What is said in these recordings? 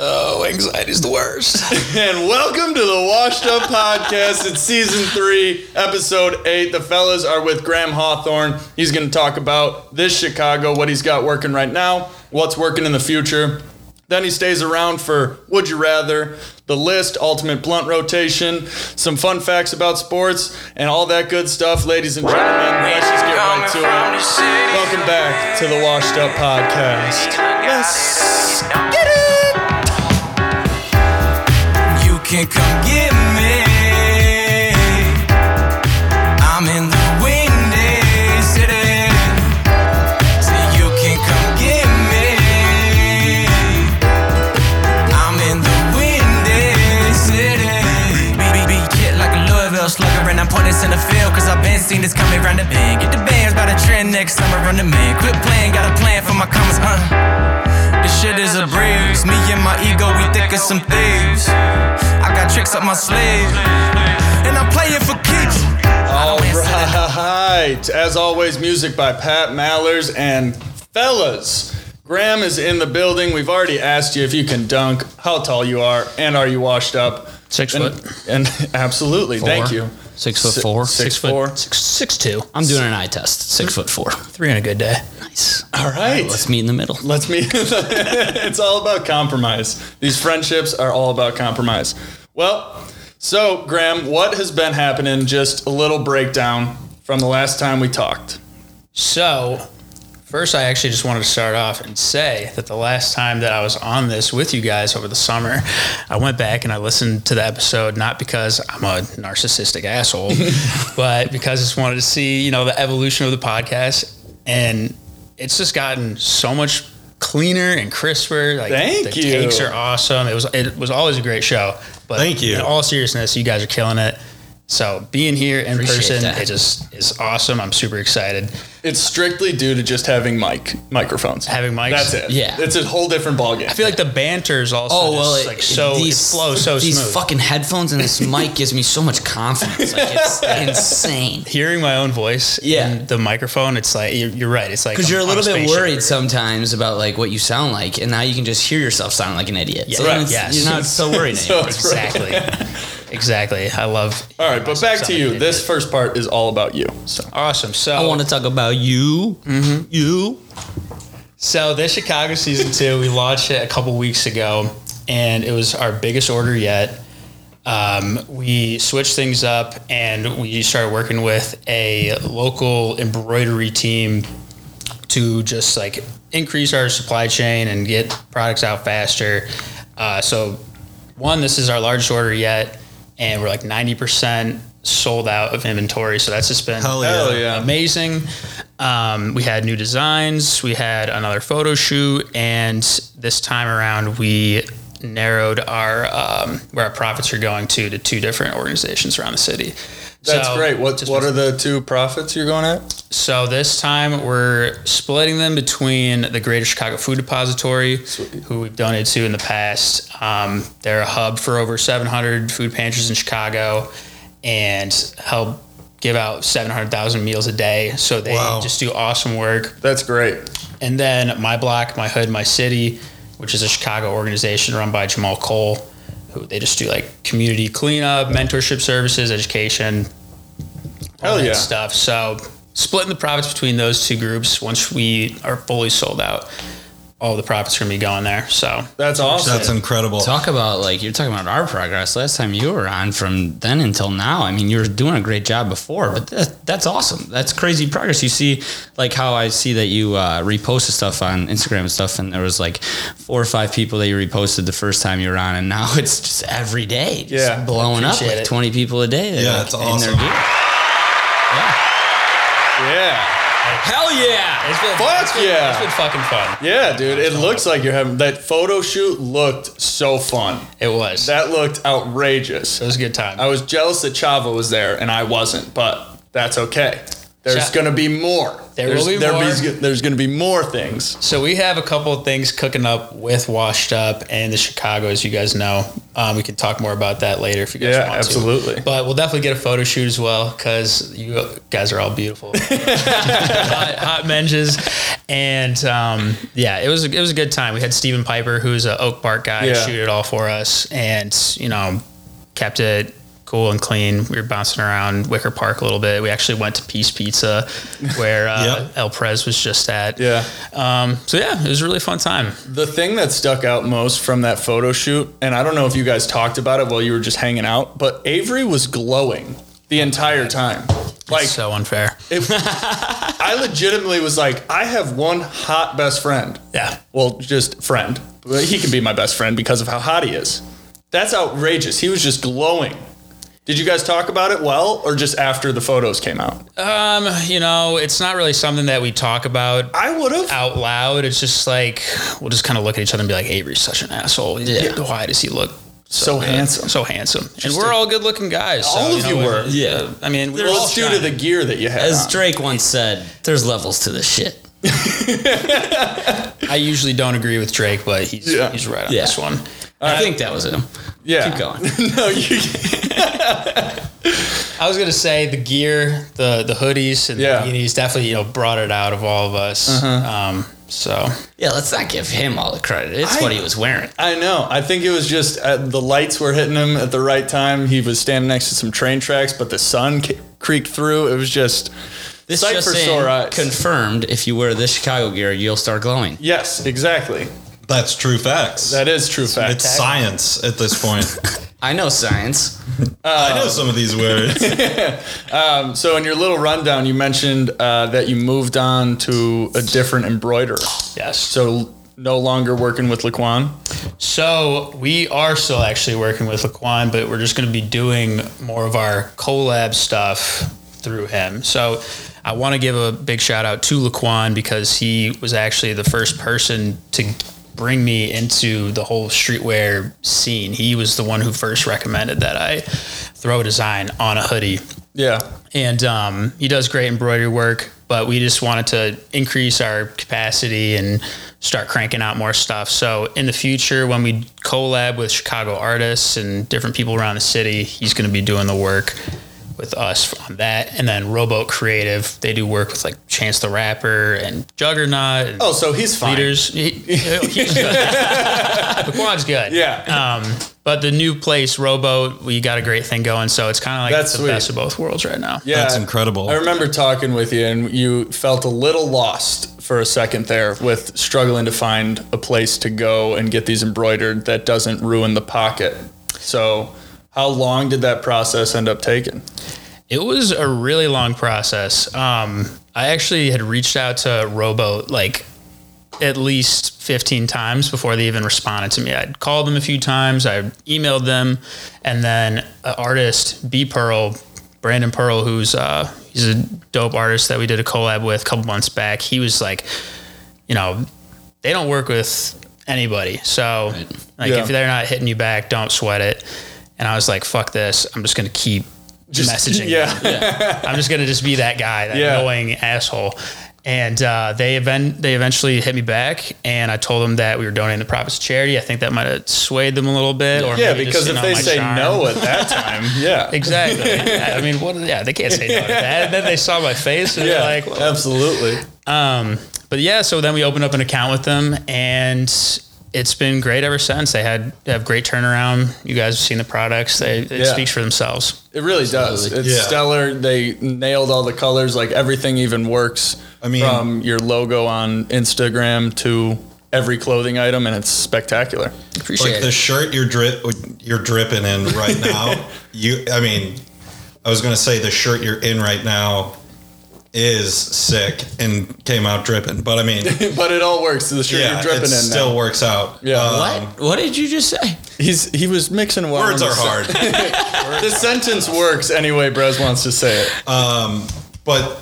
Oh, anxiety's the worst. And welcome to the Washed Up Podcast. It's season three, episode eight. The fellas are with Graham Hawthorne. He's going to talk about this Chicago, what he's got working right now, what's working in the future. Then he stays around for Would You Rather, the list, ultimate blunt rotation, some fun facts about sports, and all that good stuff, ladies and gentlemen. Let's just get right to it. Welcome back to the Washed Up Podcast. Let's get it. Can come get me. I'm in the windy city. So you can come get me. I'm in the windy city. Beat, beat, kid like a Louisville slugger, and I'm this in the field. Cause I've been seen this coming round the bend. Get the bands by the trend next summer, run the man. Quit playing, got a plan for my commas, uh. This shit is a breeze. Me and my ego, we thick as some thieves. I got tricks up my sleeve, and I'm playing for keeps. I All don't answer that. right. As always, music by Pat Mallers and fellas. Graham is in the building. We've already asked you if you can dunk, how tall you are, and are you washed up? Six And, foot. and absolutely, thank you. Six foot four. six foot four. Six, six two. I'm doing an eye test. Six foot four. Three on a good day. Nice. All right. Let's meet in the middle. Let's meet. it's all about compromise. These friendships are all about compromise. Well, so Graham, what has been happening? Just a little breakdown from the last time we talked. So, first, I actually just wanted to start off and say that the last time that I was on this with you guys over the summer, I went back and I listened to the episode not because I'm a narcissistic asshole, but because I just wanted to see, you know, the evolution of the podcast. And it's just gotten so much cleaner and crisper. Like Thank the you. takes are awesome. It was it was always a great show. But Thank you. In all seriousness, you guys are killing it. So being here in Appreciate person, that. it just is awesome. I'm super excited. It's strictly due to just having mic microphones. Having mics? That's it. Yeah. It's a whole different ballgame. I feel like the banter is also Oh just, well, it, like so these it flows so these smooth. fucking headphones and this mic gives me so much confidence. Like it's insane. Hearing my own voice Yeah. in the microphone, it's like you're, you're right. It's like Because you're a on little bit spaceship. worried sometimes about like what you sound like, and now you can just hear yourself sound like an idiot. Yeah. So Right. Yes. you're not so worried So anymore. it's right. Exactly, exactly. I love. all right, but back to you. This first part is all about you. So awesome. So I want to talk about you. Mm-hmm. You. So this Chicago season two, we launched it a couple weeks ago, and it was our biggest order yet. Um, we switched things up, and we started working with a local embroidery team to just like increase our supply chain and get products out faster. Uh, so, one, this is our largest order yet, and we're like ninety percent sold out of inventory. So that's just been Hell yeah. Hell yeah. amazing. Um, we had new designs, we had another photo shoot, and this time around we narrowed our um, where our profits are going to to two different organizations around the city. That's So, great. What what are the two profits you're going at? so this time we're splitting them between the Greater Chicago Food Depository, who we've donated to in the past. Um, they're a hub for over 700 food pantries in Chicago, and help give out 700,000 meals a day. So they Wow. just do awesome work. That's great. And then My Block, My Hood, My City, which is a Chicago organization run by Jahmal Cole, who they just do like community cleanup, mentorship services, education, all Hell that yeah. stuff. So splitting the profits between those two groups once we are fully sold out, all the profits are gonna be going there. So That's awesome. That's incredible. Talk about like you're talking about our progress. Last time you were on, from then until now, I mean, you were doing a great job before, but that, that's awesome. That's crazy progress. You see, like how I see that you uh, reposted stuff on Instagram and stuff, and there was like four or five people that you reposted the first time you were on, and now it's just every day, just Yeah, blowing up like it. 20 people a day. Yeah, like, it's in their awesome. gear. yeah. Hell yeah! it's been, Fuck it's been, yeah. it's been fucking fun. Yeah, dude. It looks like you're having that photo shoot looked so fun. It was. That looked outrageous. it was a good time. I was jealous that Chava was there and I wasn't, but that's okay. There's going to be more. There there's, will be there more. there's going to be more things. So we have a couple of things cooking up with Washed Up and the Chicago, as you guys know. Um, we can talk more about that later if you guys Yeah, want absolutely. to. Absolutely. But we'll definitely get a photo shoot as well because you guys are all beautiful, hot, hot menges, and um, yeah, it was a, it was a good time. We had Stephen Piper, who's an Oak Park guy, Yeah. shoot it all for us, and you know, kept it cool and clean. We were bouncing around Wicker Park a little bit. We actually went to Piece Pizza, where uh, Yep. El Prez was just at. Yeah. Um, so yeah, it was a really fun time. The thing that stuck out most from that photo shoot, and I don't know if you guys talked about it while you were just hanging out, but Avery was glowing the entire time. Like so unfair. it, I legitimately was like, I have one hot best friend. Yeah. Well, just friend. He can be my best friend because of how hot he is. That's outrageous. He was just glowing. Did you guys talk about it well or just after the photos came out? Um, you know, it's not really something that we talk about I would have. out loud. It's just like we'll just kind of look at each other and be like, Avery's such an asshole. Yeah. Why does he look So good? handsome. So handsome. and we're all good looking guys. so, All of you know, were. Yeah. I mean, we were Well, all it's due to the gear that you had. As on. Drake once said, there's levels to this shit. I usually don't agree with Drake, but he's Yeah. he's right on Yeah. this one. I think that was him. yeah. Keep going. no, you. I was gonna say the gear, the the hoodies and Yeah. the beanies definitely you know brought it out of all of us. Um, so Yeah, let's not give him all the credit. It's I- what he was wearing. I know. I think it was just uh, the lights were hitting him at the right time. He was standing next to some train tracks, but the sun ca- creaked through. It was just This sight just for sore eyes. confirmed. If you wear this Chicago gear, you'll start glowing. yes, exactly. That's true facts. That is true facts. it's science at this point. I know science. I know some of these words. So in your little rundown, you mentioned uh, that you moved on to a different embroiderer. yes. So no longer working with Laquan. So we are still actually working with Laquan, but we're just going to be doing more of our collab stuff through him. So I want to give a big shout out to Laquan because he was actually the first person to bring me into the whole streetwear scene. He was the one who first recommended that I throw a design on a hoodie Yeah. and um, he does great embroidery work. But we just wanted to increase our capacity and start cranking out more stuff. So in the future, when we collab with Chicago artists and different people around the city, he's going to be doing the work with us on that. And then Rowboat Creative, they do work with like Chance the Rapper and Jugrnaut. And Oh, so he's fine. leaders. He, he's good. Laquan's good. Yeah. Um, but the new place, Rowboat, we got a great thing going. So it's kind of like That's the sweet. best of both worlds right now. Yeah. That's incredible. I remember talking with you, and you felt a little lost for a second there with struggling to find a place to go and get these embroidered that doesn't ruin the pocket. So, how long did that process end up taking? It was a really long process. Um, I actually had reached out to Rowboat like at least 15 times before they even responded to me. I'd called them a few times, I emailed them, and then an artist, B Pearl, Brandon Pearl, who's uh, he's a dope artist that we did a collab with a couple months back. He was like, you know, they don't work with anybody. So like Yeah. if they're not hitting you back, don't sweat it. And I was like, fuck this. I'm just gonna keep messaging. Yeah. them. I'm just gonna just be that guy, that Yeah. annoying asshole. And uh, they event they eventually hit me back, and I told them that we were donating the profits to charity. I think that might have swayed them a little bit. Or Yeah, because just, if know, they say charm. no at that time, yeah. exactly. I mean, what? Yeah, they can't say no to that. And then they saw my face, and Yeah, they're like, well, absolutely. um, but yeah, so then we opened up an account with them, and it's been great ever since. They had have great turnaround. You guys have seen the products; they it Yeah. speaks for themselves. It really does. It's Yeah. stellar. They nailed all the colors. Like everything even works. I mean- from your logo on Instagram to every clothing item, and it's spectacular. Appreciate like the shirt you're drip you're dripping in right now. you, I mean, I was gonna say the shirt you're in right now is sick and came out dripping, but I mean, but it all works. The shirt yeah, you're dripping it in still now. works out. Yeah. Um, What? What did you just say? He's he was mixing well. Words are hard. The sentence works anyway. Brez wants to say it. but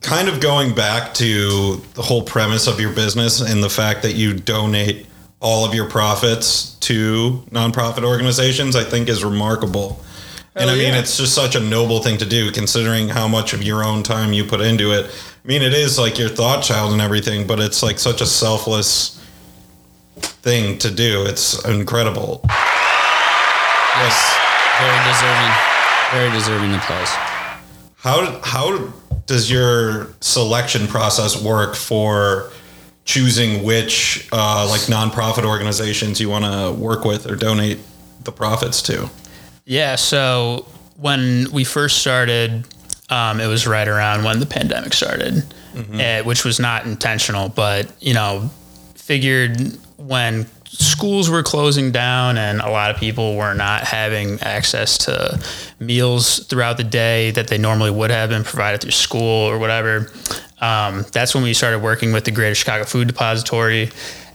kind of going back to the whole premise of your business and the fact that you donate all of your profits to nonprofit organizations, I think is remarkable. And I mean, yeah. it's just such a noble thing to do, considering how much of your own time you put into it. I mean, it is like your thought child and everything, but it's like such a selfless thing to do. It's incredible. Yes. Very deserving. Very deserving applause. How how does your selection process work for choosing which uh, like nonprofit organizations you want to work with or donate the profits to? Yeah. So when we first started, um, it was right around when the pandemic started, eh, which was not intentional, but you know, figured when schools were closing down and a lot of people were not having access to meals throughout the day that they normally would have been provided through school or whatever. Um, that's when we started working with the Greater Chicago Food Depository.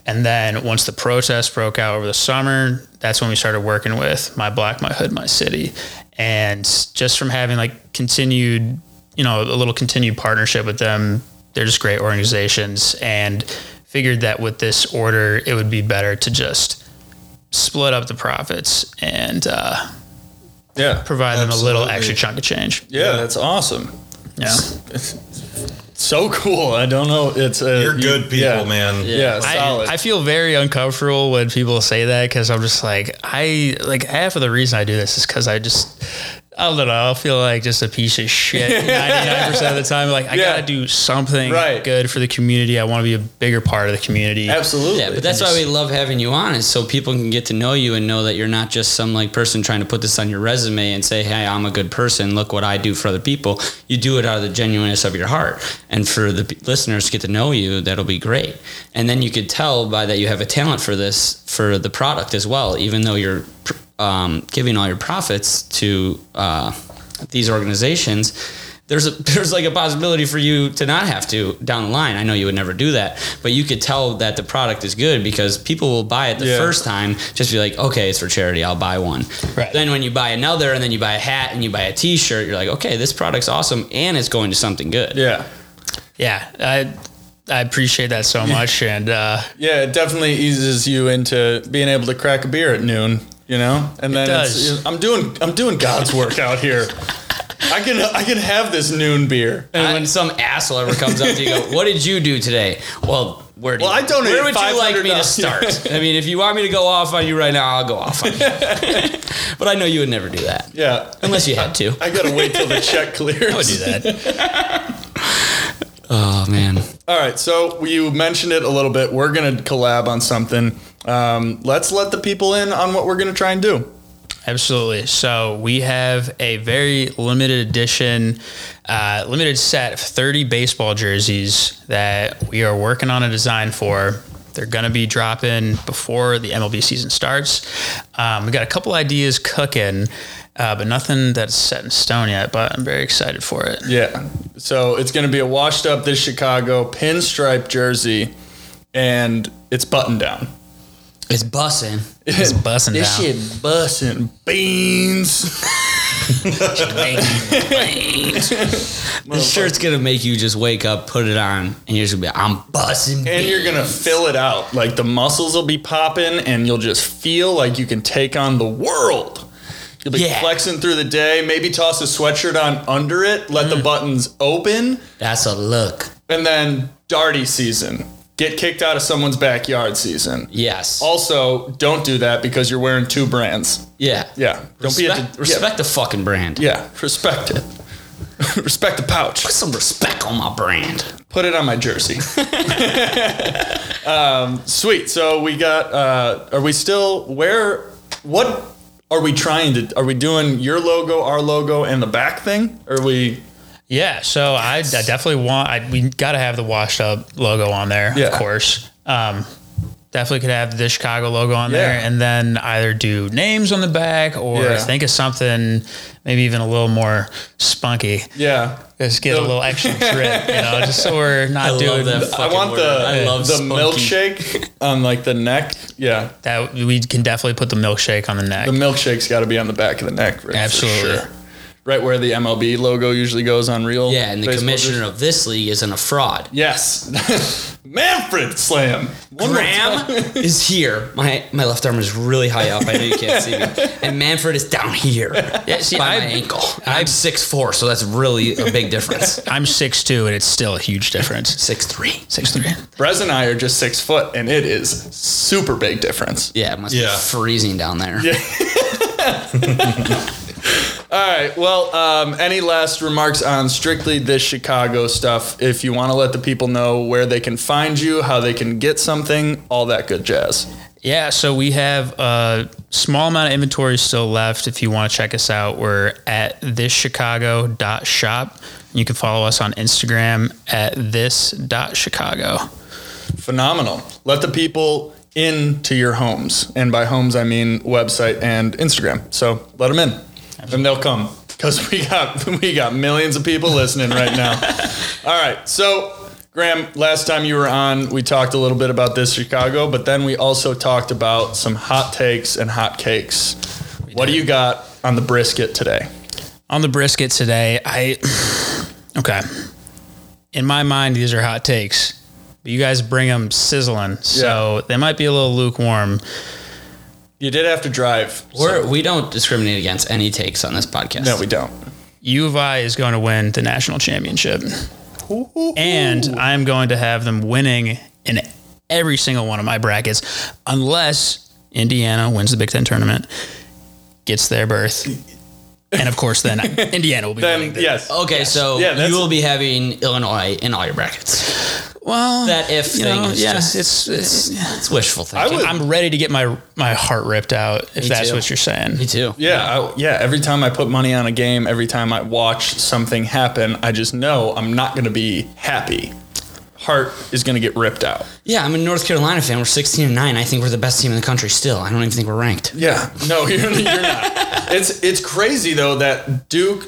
And then once the protests broke out over the summer, that's when we started working with My Block, My Hood, My City. And just from having like continued, you know, a little continued partnership with them, they're just great organizations. And figured that with this order, it would be better to just split up the profits and uh, Yeah. provide them a little extra chunk of change. Yeah, that's awesome. Yeah. So cool. I don't know. It's uh, You're you- good people, yeah. man. Yeah, I, solid. I feel very uncomfortable when people say that because I'm just like I like half of the reason I do this is because I just I don't know I feel like just a piece of shit 99 percent of the time like I Yeah. gotta do something Right. good for the community I want to be a bigger part of the community Absolutely. Yeah, but that's why we love having you on, is so people can get to know you and know that you're not just some like person trying to put this on your resume and say, "Hey, I'm a good person. Look what I do for other people." You do it out of the genuineness of your heart, and for the p- listeners to get to know you, that'll be great. And then you could tell by that you have a talent for this for the product as well, even though you're pr- um, giving all your profits to uh, these organizations there's a there's like a possibility for you to not have to down the line. I know you would never do that, but you could tell that the product is good because people will buy it the Yeah. first time, just be like, okay, it's for charity, I'll buy one. Right. Then when you buy another, and then you buy a hat and you buy a T-shirt, you're like, okay, this product's awesome, and it's going to something good. yeah. yeah I I appreciate that so much and uh, Yeah, it definitely eases you into being able to crack a beer at noon, you know? And then does. It's, I'm doing I'm doing God's work out here. I can I can have this noon beer. And when some asshole ever comes up to you, go, "What did you do today?" Well, where? Do Well, you, I donated Where would you like me to start? I mean, if you want me to go off on you right now, I'll go off on you. but I know you would never do that Yeah. unless you had to. I gotta wait till the check clears. I would do that Oh man. All right, so you mentioned it a little bit. We're gonna collab on something. Um, let's let the people in on what we're gonna try and do. Absolutely. So we have a very limited edition, uh, limited set of 30 baseball jerseys that we are working on a design for. They're going to be dropping before the MLB season starts. Um, we got a couple ideas cooking, uh, but nothing that's set in stone yet. But I'm very excited for it. Yeah. So it's gonna be a washed up this Chicago pinstripe jersey, and it's button down. It's bussing. It's bussing. This down. shit bussing beans. This shirt's gonna make you just wake up, put it on, and you're just gonna be, I'm bussing. and you're gonna fill it out. Like the muscles will be popping, and you'll just feel like you can take on the world. You'll be Yeah. flexing through the day. Maybe toss a sweatshirt on under it. Let Mm. the buttons open, That's a look. and then darty season. Get kicked out of someone's backyard season. Yes. Also, don't do that because you're wearing two brands. yeah. Yeah, don't be Respect, at the, respect the fucking brand. Yeah, yeah respect it. respect the pouch. Put some respect on my brand. Put it on my jersey. um, sweet. So we got. Uh, are we still where? What are we trying to? Are we doing your logo, our logo, and the back thing? Or are we? Yeah, so I, I definitely want. I, we got to have the washed up logo on there, Yeah. of course. Um, definitely could have the Chicago logo on there, and then either do names on the back or Yeah. think of something maybe even a little more spunky. Yeah. Just get a little extra drip, you know, just so we're not I doing that. I want word. the I love the spunky. milkshake on like the neck. Yeah, that. We can definitely put the milkshake on the neck. the milkshake's got to be on the back of the neck. For, for Absolutely. Sure. right where the MLB logo usually goes on real. Yeah, and the baseball commissioner of this league isn't a fraud. Yes, Manfred Slam. One Graham is here. My my left arm is really high up. I know you can't see me. And Manfred is down here. Yeah, see, by my I- ankle. I'm six four, so that's really a big difference. I'm six two, and it's still a huge difference. Six three. 6'3". Brez and I are just six foot, and it is super big difference. Yeah, it must Yeah. be freezing down there. All right. Well, um, any last remarks on strictly this Chicago stuff? If you want to let the people know where they can find you, how they can get something, all that good jazz. Yeah, so we have a small amount of inventory still left. If you want to check us out, we're at thischicago.shop. You can follow us on Instagram at this.chicago. Phenomenal. Let the people into your homes, and by homes I mean website and Instagram. So let them in, and they'll come because we got we got millions of people listening right now. All right, so. Graham, last time you were on, we talked a little bit about this Chicago, but then we also talked about some hot takes and hot cakes. What do you got on the brisket today? On the brisket today, I. Okay. In my mind, these are hot takes. But you guys bring them sizzling. So they might be a little lukewarm. You did have to drive. We're, we don't discriminate against any takes on this podcast. No, we don't. U of I is going to win the national championship. And I'm going to have them winning in every single one of my brackets, unless Indiana wins the Big Ten tournament, gets their berth. And of course, then Indiana will be winning. Then the- yes. Okay, so Yeah, you will be having Illinois in all your brackets. Well, That if you thing know, is yeah, just it's, it's, it's wishful thinking. would- I'm ready to get my my heart ripped out if that's too. what you're saying. Me too. Yeah, I, yeah. Every time I put money on a game, every time I watch something happen, I just know I'm not going to be happy. Heart is going to get ripped out. Yeah, I'm a North Carolina fan. We're 16 and 9. I think we're the best team in the country still. I don't even think we're ranked. Yeah, no, you're, you're not. It's it's crazy though that Duke,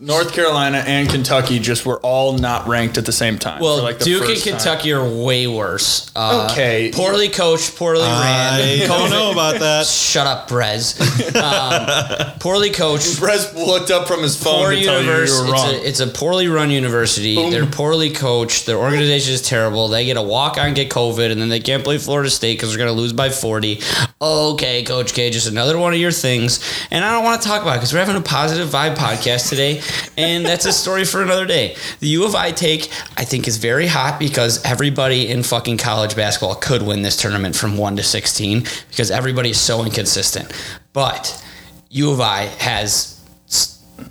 North Carolina, and Kentucky just were all not ranked at the same time. Well, like, Duke and first time. Kentucky are way worse. Uh, Okay. Poorly coached, poorly I ran. don't know about that. Shut up, Brez. Um, poorly coached. Brez looked up from his phone Poor to tell you you university. were It's wrong. a, it's a poorly run university. Boom. They're poorly coached. Their organization is terrible. They get a walk on, get COVID, and then they can't play Florida State because they're going to lose by 40. Okay, Coach K, just another one of your things. And I don't want to talk about it because we're having a positive vibe podcast today. And that's a story for another day. The U of I take, I think, is very hot because everybody in fucking college basketball could win this tournament from 1 to 16 because everybody is so inconsistent. But U of I has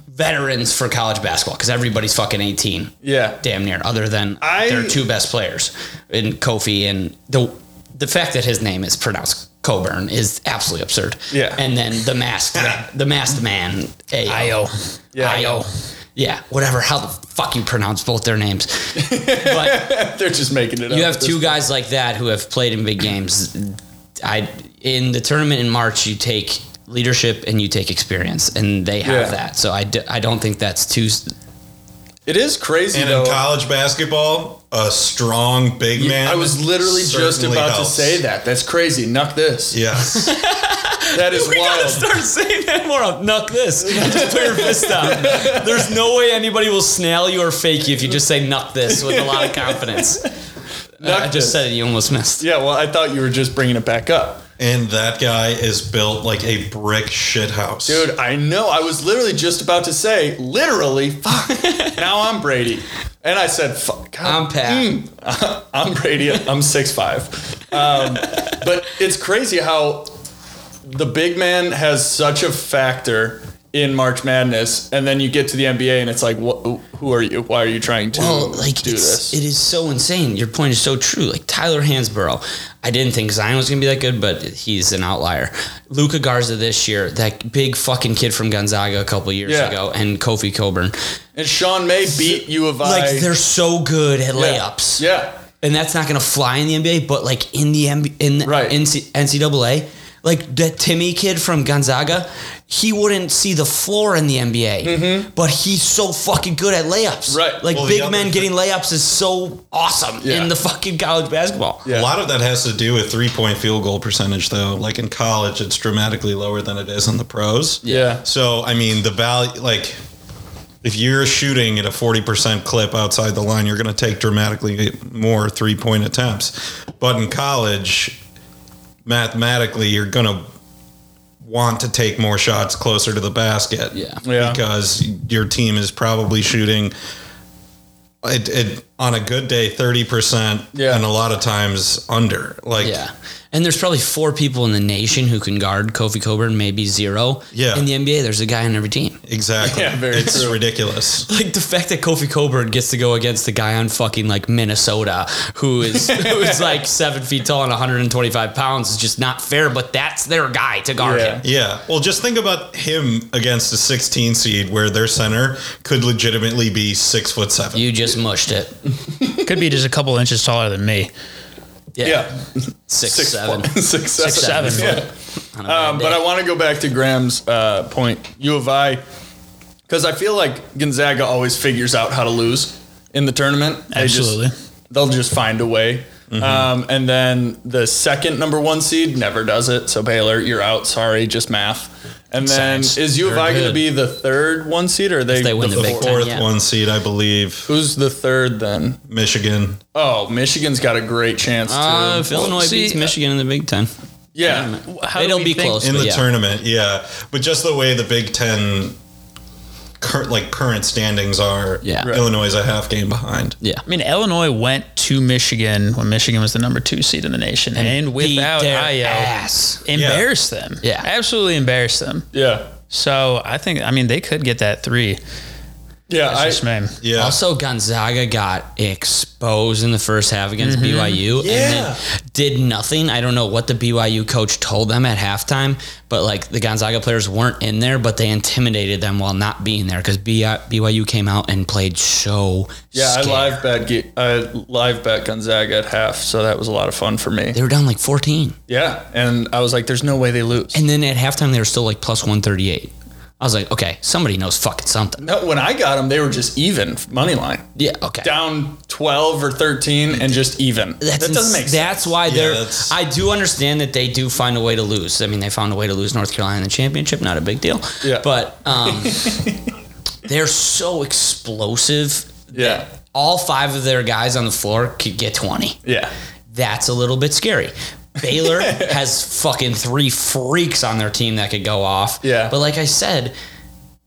veterans for college basketball because everybody's fucking 18 yeah, damn near other than I- their two best players in Kofi and the the fact that his name is pronounced Coburn is absolutely absurd. Yeah. And then the masked the masked man. Io. yeah. Ayo. Yeah, whatever. How the fuck you pronounce both their names? but They're just making it up. you have two point. guys like that who have played in big games. I in the tournament in March, you take leadership and you take experience, and they have Yeah. that. So I, d- I don't think that's too. It is crazy And though. in college basketball, a strong big man. I was literally just about helps. to say that. That's crazy. Nuck this. Yes. That is wild. You gotta start saying that more. Nuck this. Just put your fist down. There's no way anybody will snail you or fake you if you just say nuck this with a lot of confidence. Nuck I just said it. You almost missed. Yeah, well, I thought you were just bringing it back up. And that guy is built like a brick shit house. Dude, I know. I was literally just about to say, literally, fuck. now I'm Brady. And I said, fuck. God, I'm Pat. I'm Brady. I'm 6'5. Um, but it's crazy how the big man has such a factor in March Madness, and then you get to the NBA and it's like, what, who are you? Why are you trying to Well, like do it's, this? it is so insane. Your point is so true. Like Tyler Hansbrough, I didn't think Zion was gonna be that good, but he's an outlier. Luka Garza this year, that big fucking kid from Gonzaga a couple years Yeah. ago, and Kofi Coburn. and Sean May beat U of I. Like they're so good at yeah. layups. Yeah. and that's not going to fly in the NBA. But like in the MB, in the Right. NCAA, like that Timme kid from Gonzaga, he wouldn't see the floor in the NBA. But he's so fucking good at layups. Mm-hmm. Right. like Well, big men thing- getting layups is so awesome Yeah. in the fucking college basketball. Yeah. A lot of that has to do with three point field goal percentage, though. Like in college, it's dramatically lower than it is in the pros. Yeah. So, I mean, the value, like, if you're shooting at a 40% clip outside the line, you're going to take dramatically more three point attempts. But in college, mathematically, you're going to want to take more shots closer to the basket. Yeah. Yeah. Because your team is probably shooting it, it on a good day 30% Yeah. and a lot of times under. Like Yeah. And there's probably four people in the nation who can guard Kofi Coburn, maybe zero. Yeah. In the NBA, there's a guy on every team. exactly. Yeah, very it's true. ridiculous. Like the fact that Kofi Coburn gets to go against the guy on fucking like Minnesota who is who is like seven feet tall and 125 pounds is just not fair, but that's their guy to guard Yeah. him. Yeah. Well, just think about him against a 16 seed where their center could legitimately be six foot seven. You just mushed it. Could be just a couple inches taller than me. Yeah. Yeah. Six, Six, seven. foot- six, seven. seven. Yeah. on a bad Um, but. I want to go back to Graham's uh, point. U of I, because I feel like Gonzaga always figures out how to lose in the tournament. They just- Absolutely. they'll just find a way. Mm-hmm. Um, and then the second number one seed never does it. So Baylor, you're out. Sorry, just math. And then Sense. is U of They're I going to good. be the third one seed, or are they, they win the the Big fourth? Fourth yeah. one seed, I believe. Who's the third then? Michigan. Oh, Michigan's got a great chance to. Uh, if Illinois see, beats Michigan in the Big Ten, yeah, How they do don't we be think- close. in but the yeah. tournament, yeah. But just the way the Big Ten, cur- like current standings are, Yeah. Right. Illinois is a half game behind. Yeah. I mean, Illinois went to Michigan when Michigan was the number two seed in the nation, and, without Beat their Ayo, ass. embarrassed them. Yeah. absolutely embarrassed them. yeah, So I think, I mean, they could get that three. Yeah. That's I, just me. Yeah. Also, Gonzaga got exposed in the first half against mm-hmm. BYU Yeah. and then did nothing. I don't know what the BYU coach told them at halftime, but like the Gonzaga players weren't in there, but they intimidated them while not being there because BYU came out and played so Yeah, I live bet I live bet Gonzaga at half, so that was a lot of fun for me. They were down like 14. Yeah, and I was like, "There's no way they lose." And then at halftime, they were still like plus 138. I was like, okay, somebody knows fucking something. No, when I got them, they were just even money line, Yeah, okay. down twelve or thirteen, and just even. That's that doesn't make sense. That's why they're. that's- I do understand that they do find a way to lose. I mean, they found a way to lose North Carolina in the championship. Not a big deal. Yeah. But um, they're so explosive. Yeah. All five of their guys on the floor could get twenty. Yeah, That's a little bit scary. Baylor has fucking three freaks on their team that could go off. Yeah. But like I said,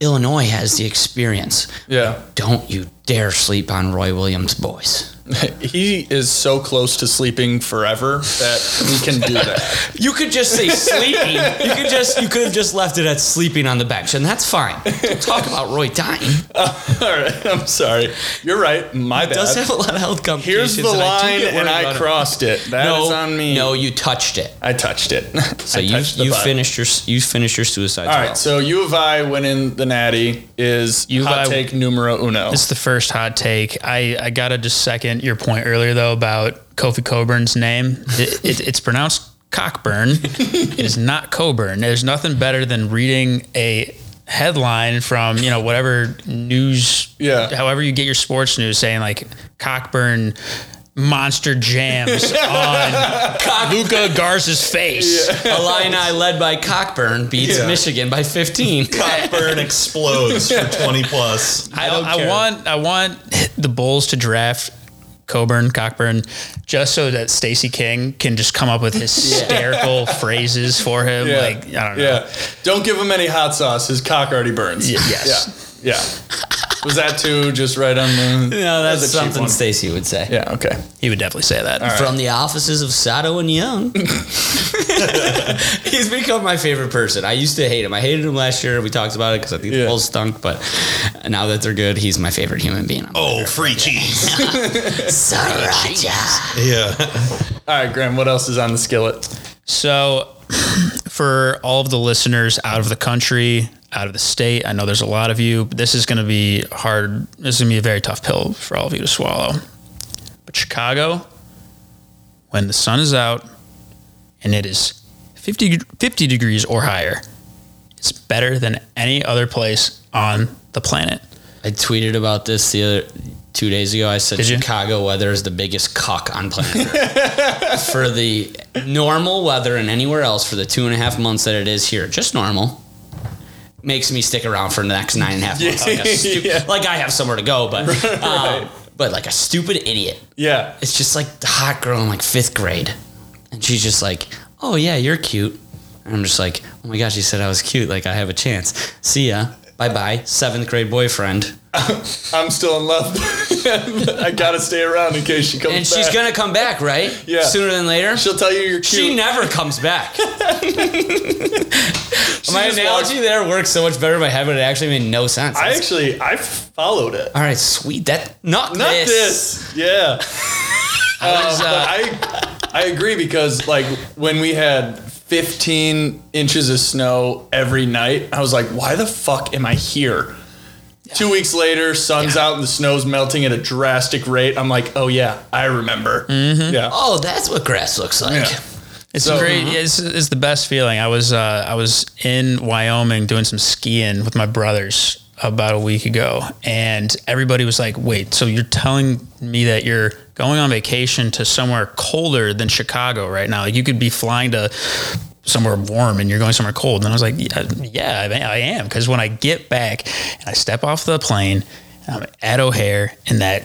Illinois has the experience. yeah. Don't you dare sleep on Roy Williams' boys. He is so close to sleeping forever that he can do that. You could just say sleeping. You could just you could have just left it at sleeping on the bench, and that's fine. Don't talk about Roy dying. All right, I'm sorry. You're right. My bad. Does have a lot of health complications. Here's the and I line, get worried and I about it. crossed it. That is No, on me. No, you touched it. I touched it. So I you you button. finished your you finished your suicide. All right, so U of I winning the Natty is U of hot I- take numero uno. It's the first hot take. I, I gotta just second your point earlier though about Kofi Coburn's name. It, it, it's pronounced Cockburn. it is not Coburn. There's nothing better than reading a headline from you know whatever news, Yeah. however you get your sports news, saying like Cockburn monster jams on Luka Garza's face. Illini led by Cockburn beats Yeah. Michigan by 15. Cockburn explodes for 20 plus. I, don't I care. want I want the Bulls to draft Coburn, Cockburn, just so that Stacey King can just come up with hysterical phrases for him. yeah. Like I don't know. Yeah. Don't give him any hot sauce. His cock already burns. Y- yes. Yeah. Yeah. Was that too just right on the? No, that's a something one. Stacey would say. Yeah. Okay. He would definitely say that. From the offices of Sato and Young. He's become my favorite person. I used to hate him. I hated him last year. We talked about it because I think Yeah. the Bulls stunk. But now that they're good, he's my favorite human being. Oh, free cheese. Sriracha. yeah. All right, Graham. What else is on the skillet? So, for all of the listeners out of the country, out of the state, I know there's a lot of you. But this is going to be hard. This is going to be a very tough pill for all of you to swallow. But Chicago, when the sun is out and it is 50, 50 degrees or higher, it's better than any other place on the planet. I tweeted about this the other two days ago. I said Chicago weather is the biggest cuck on planet Earth. for the normal weather and anywhere else for the two and a half months that it is here, just normal. Makes me stick around for the next nine and a half months. Like, a stu- Yeah. like I have somewhere to go, but um, but like a stupid idiot. Yeah. It's just like the hot girl in like fifth grade, and she's just like, "Oh yeah, you're cute," and I'm just like, "Oh my gosh, you said I was cute. Like I have a chance. See ya. Bye bye. Seventh grade boyfriend." I'm still in love. I gotta stay around in case she comes And back. she's gonna come back, right? Yeah. Sooner than later. She'll tell you you're cute. She never comes back. my analogy there works so much better head, but it actually made no sense. I That's- actually I followed it. all right, sweet. That not, Not this. this. Yeah. Uh, was, uh, but I I agree because like when we had 15 inches of snow every night, I was like, why the fuck am I here? Two weeks later, sun's out and the snow's melting at a drastic rate. I'm like, oh yeah, I remember. Yeah. Oh, that's what grass looks like. Yeah. It's So- great. It's, it's the best feeling. I was uh, I was in Wyoming doing some skiing with my brothers about a week ago, and everybody was like, "Wait, so you're telling me that you're going on vacation to somewhere colder than Chicago right now? You could be flying to." Somewhere warm and you're going somewhere cold. And I was like, yeah, yeah I, I am. Because when I get back and I step off the plane, I'm at O'Hare and that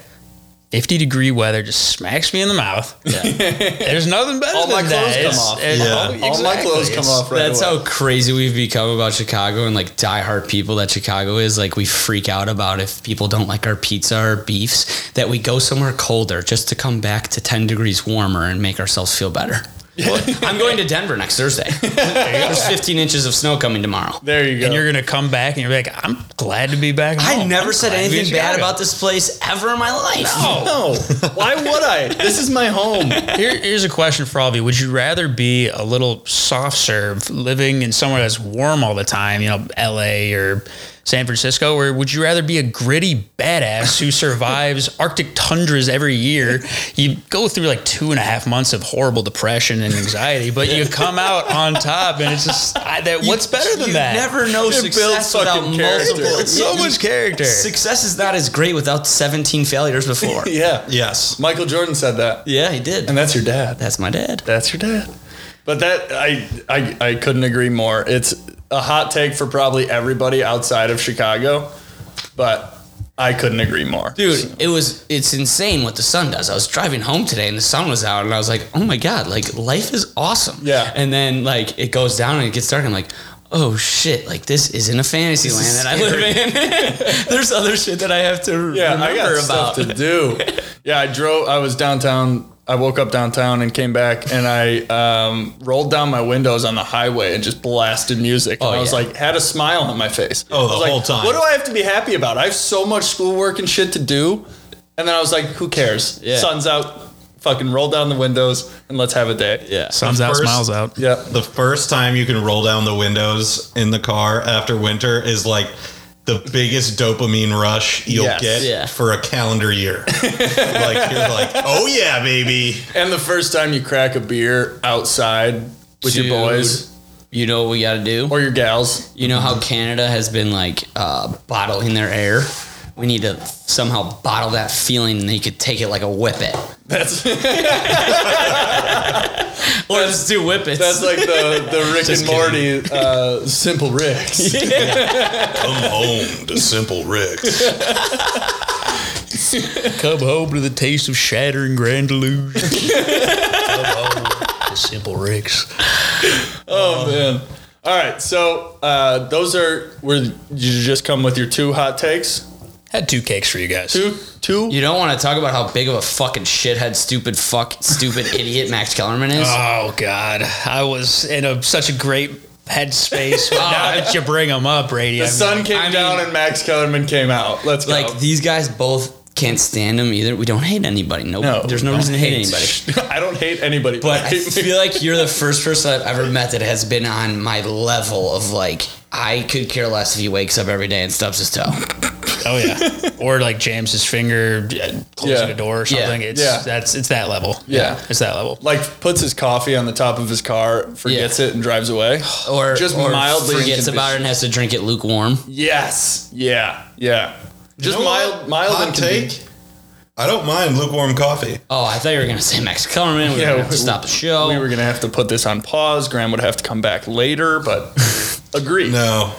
50 degree weather just smacks me in the mouth. There's nothing better All than my that. clothes come It's- off. it's- Yeah. All my clothes come It's- off right That's away. how crazy we've become about Chicago and like diehard people that Chicago is. Like we freak out about if people don't like our pizza or beefs, that we go somewhere colder just to come back to 10 degrees warmer and make ourselves feel better. I'm going to Denver next Thursday. There's 15 inches of snow coming tomorrow. there you go. And you're gonna come back and you're like, I'm glad to be back. I home. never I'm said glad to be in anything bad about this place ever in my life. no. Why would I? This is my home. Here, here's a question for all of you: Would you rather be a little soft serve, living in somewhere that's warm all the time, you know, L.A. or San Francisco, or would you rather be a gritty badass who survives Arctic tundras every year? You go through like two and a half months of horrible depression and anxiety, but you come out on top, and it's just I, that. What's better than you that? never know builds success without fucking multiple. It's so you- much character. Success is not as great without 17 failures before. Yeah. Yes. Michael Jordan said that. yeah, he did. And that's your dad. That's my dad. That's your dad. But that I, I I couldn't agree more. It's a hot take for probably everybody outside of Chicago, but I couldn't agree more. Dude, it was it's insane what the sun does. I was driving home today and the sun was out and I was like, "Oh my god, like life is awesome." Yeah. And then like it goes down and it gets dark. and I'm like, "Oh shit, like this isn't a fantasy land that I live in." There's other shit that I have to yeah, remember I got about. stuff to do. yeah, I drove. I was downtown. I woke up downtown and came back, and I um, rolled down my windows on the highway and just blasted music. And Oh, I was yeah. like, had a smile on my face. Oh, the was like, whole time. What do I have to be happy about? I have so much schoolwork and shit to do. And then I was like, who cares? Yeah. Sun's out. Fucking roll down the windows and let's have a day. yeah. Sun's out, smiles out. Yeah. The first time you can roll down the windows in the car after winter is like the biggest dopamine rush you'll Yes. get Yeah. for a calendar year. like you're like, oh yeah, baby. And the first time you crack a beer outside with Dude. your boys You know what we got to do? or your gals. You know how Canada has been like uh, bottling their air? We need to somehow bottle that feeling and they could take it like a whip it. That's Or just do whip it. that's like the, the Rick and Morty uh, simple Ricks. Come home to Simple Rick's. Come home to the taste of shattering grand delusion. Come home to simple Ricks. Oh man. All right, so uh, those are where you just come with your two hot takes? Had two cakes for you guys. Two, two. You don't want to talk about how big of a fucking shithead, stupid fuck, stupid idiot Max Kellerman is. Oh God, I was in a such a great headspace. now that you bring them up, Brady, the I mean, sun came I down mean- and Max Kellerman came out. Let's go. like these guys both can't stand him either. We don't hate anybody. No, No, there's no reason to hate anybody. I don't hate anybody, But I feel like you're the first person I've ever met that has been on my level of like I could care less if he wakes up every day and stubs his toe. oh yeah, or like James's finger uh, closing Yeah. a door or something. It's Yeah. that's it's that level. Yeah. it's that level. like puts his coffee on the top of his car, forgets it, and drives away. Or Just or mildly forgets about it and has to drink it lukewarm. Yes. Yeah. Yeah. Just know mild, what? mild Hot inconvenient. take. I don't mind lukewarm coffee. Oh, I thought you were gonna say Max Kellerman. We Yeah, were gonna have to stop the show. We were gonna have to put this on pause. Graham would have to come back later, but agree. No.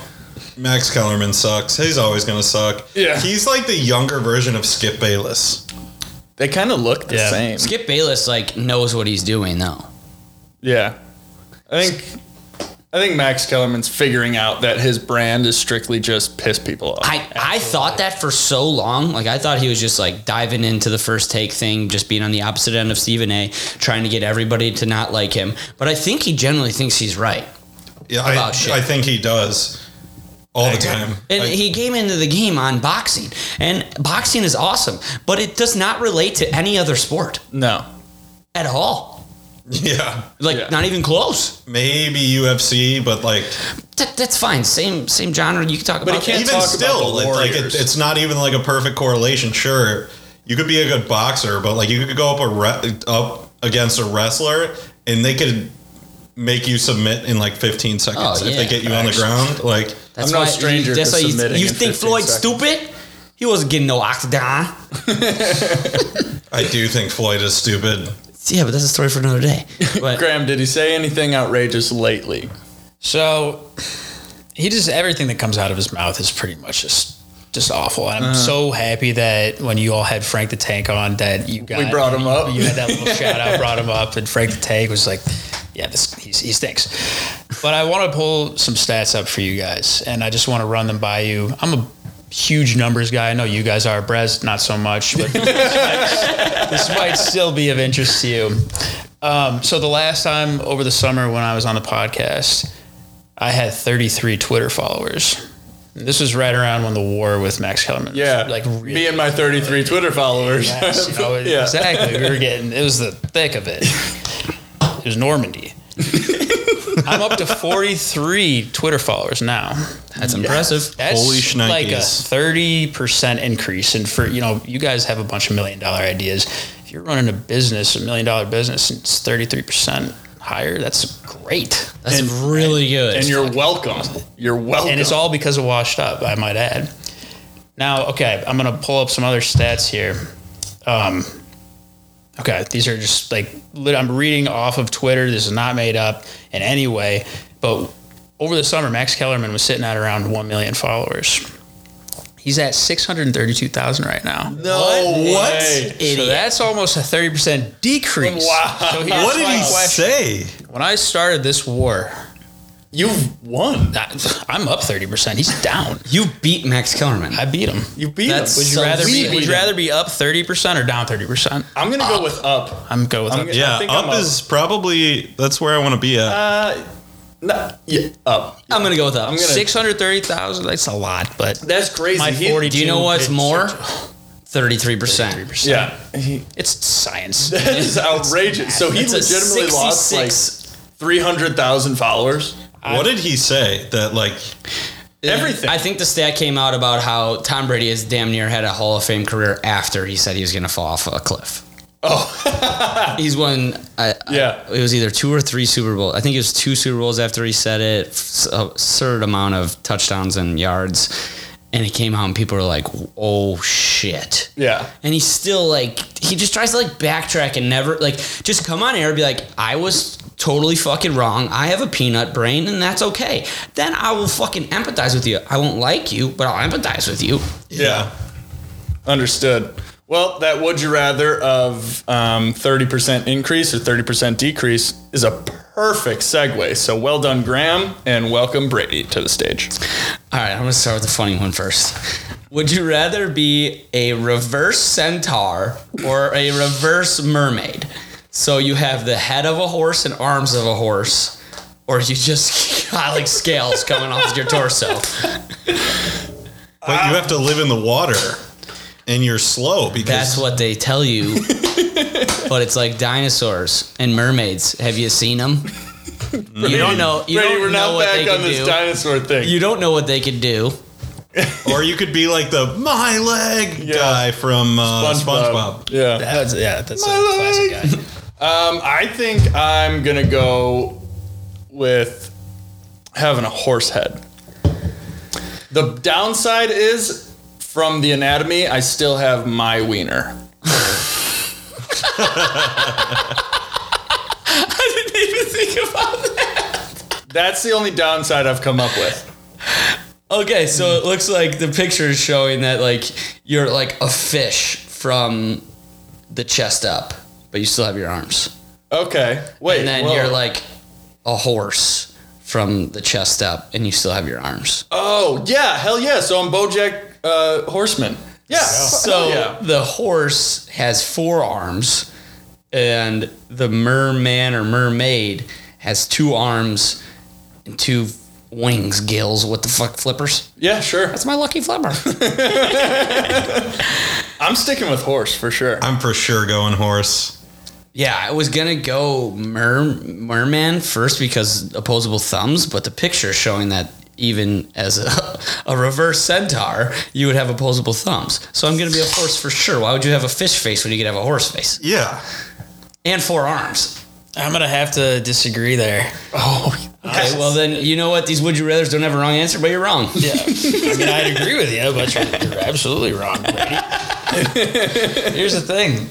Max Kellerman sucks. He's always gonna suck. Yeah. He's like the younger version of Skip Bayless. They kind of look the Yeah. same. Skip Bayless like knows what he's doing though. Yeah, I think I think Max Kellerman's figuring out that his brand is strictly just piss people off. I, I thought that for so long. Like I thought he was just like diving into the first take thing, just being on the opposite end of Stephen A, trying to get everybody to not like him. But I think he generally thinks he's right. Yeah, I, shit. I think he does all the time. And I- he came into the game on boxing, and boxing is awesome, but it does not relate to any other sport no, at all. yeah, Like Yeah. not even close. maybe UFC, but like That, that's fine. Same same genre. You can talk But he about. can't even talk about still, the it's like it, it's not even like a perfect correlation. Sure, you could be a good boxer, but like you could go up a re- up against a wrestler, and they could make you submit in like 15 seconds Oh, if they get you on the ground. Like That's I'm no why stranger You, that's to why you, you in think 15 Floyd seconds. stupid? He wasn't getting no octagon. I do think Floyd is stupid. Yeah, but that's a story for another day. But Graham, did he say anything outrageous lately? So he just everything that comes out of his mouth is pretty much just just awful. And I'm uh-huh. so happy that when you all had Frank the Tank on, that you got we brought him up. You had that little shout out, brought him up, and Frank the Tank was like, "Yeah, this he's, he stinks." But I want to pull some stats up for you guys, and I just want to run them by you. I'm a huge numbers guy. I know you guys are. Brez, not so much, but this might still be of interest to you. Um, so the last time over the summer when I was on the podcast, I had 33 Twitter followers. This was right around when the war with Max Kellerman. Yeah, like really, me and my 33 Twitter followers. yes, you know, yeah. exactly. We were getting it was the thick of it. It was Normandy. I'm up to 43 Twitter followers now. that's impressive. That's Holy like a 30% increase. And for, you know, you guys have a bunch of million dollar ideas. If you're running a business, a million dollar business, and it's 33% higher, that's great. That's really good. And you're welcome. You're welcome. And it's all because of Washed Up, I might add. Now, okay, I'm going to pull up some other stats here. Um, okay, these are just like, I'm reading off of Twitter. This is not made up in any way. But over the summer, Max Kellerman was sitting at around 1 million followers. He's at 632,000 right now. no What? way. So that's almost a 30% decrease. Wow. So here's What did he question. say? When I started this war, You've won. I- I'm up 30%. He's down. you beat Max Kellerman. I beat him. You beat That's him. Would you so rather be? Would you rather be up thirty percent or down thirty percent? I'm gonna go with up. I'm good with I'm up. gonna- Yeah, think up, up. is probably that's where I want to be at. Uh, nah, yeah, up. I'm gonna go with that. I'm gonna- Six hundred thirty thousand. That's a lot, but That's crazy. my forty. Do you know what's more? Thirty-three percent. Yeah, he, It's science. that is outrageous. So he legitimately lost like three hundred thousand followers. What did he say? That like Everything. I think the stat came out about how Tom Brady has damn near had a Hall of Fame career after he said he was going to fall off a cliff. Oh, he's won. I, Yeah. I- it was either two or three Super Bowls. I think it was two Super Bowls after he said it. f- Absurd amount of touchdowns and yards, and it came out, and people were like, "Oh shit." yeah. And he's still like, he just tries to like backtrack and never like just come on air and be like, I was totally fucking wrong. I have a peanut brain and that's okay. Then I will fucking empathize with you. I won't like you, but I'll empathize with you. Yeah. Understood. Well, that would you rather of um, 30% increase or 30% decrease is a perfect segue. So well done, Graham, and welcome Brady to the stage. All right, I'm gonna start with the funny one first. Would you rather be a reverse centaur or a reverse mermaid? So you have the head of a horse and arms of a horse, or you just got like scales coming off your torso. but you have to live in the water and you're slow because That's what they tell you. but it's like dinosaurs and mermaids. Have you seen them? You don't know. You Brady, don't we're know not what they back on can this do. dinosaur thing. You don't know what they can do. or you could be like the my leg Yeah. guy from uh, SpongeBob. Yeah. That's, yeah, that's a My classic guy. Um, I think I'm gonna go with having a horse head. The downside is from the anatomy, I still have my wiener. I didn't even think about that. That's the only downside I've come up with. Okay, so it looks like the picture is showing that like you're like a fish from the chest up, but you still have your arms. Okay. Wait. and then whoa. you're like a horse from the chest up, and you still have your arms. Oh yeah, hell yeah. So I'm BoJack uh, Horseman. Yeah. So yeah. the horse has four arms, and the merman or mermaid has two arms and two wings, gills. What the fuck, flippers? Yeah, sure. That's my lucky flipper. I'm sticking with horse for sure. I'm for sure going horse. Yeah, I was gonna go mer merman first because opposable thumbs, but the picture showing that even as a, a reverse centaur, you would have opposable thumbs. So I'm gonna be a horse for sure. Why would you have a fish face when you could have a horse face Yeah. and four arms? I'm gonna have to disagree there. Oh, Okay, well then you know what? These would you rather's don't have a wrong answer, but you're wrong. Yeah, I mean I'd agree with you, but you're, you're absolutely wrong, Brady. Here's the thing.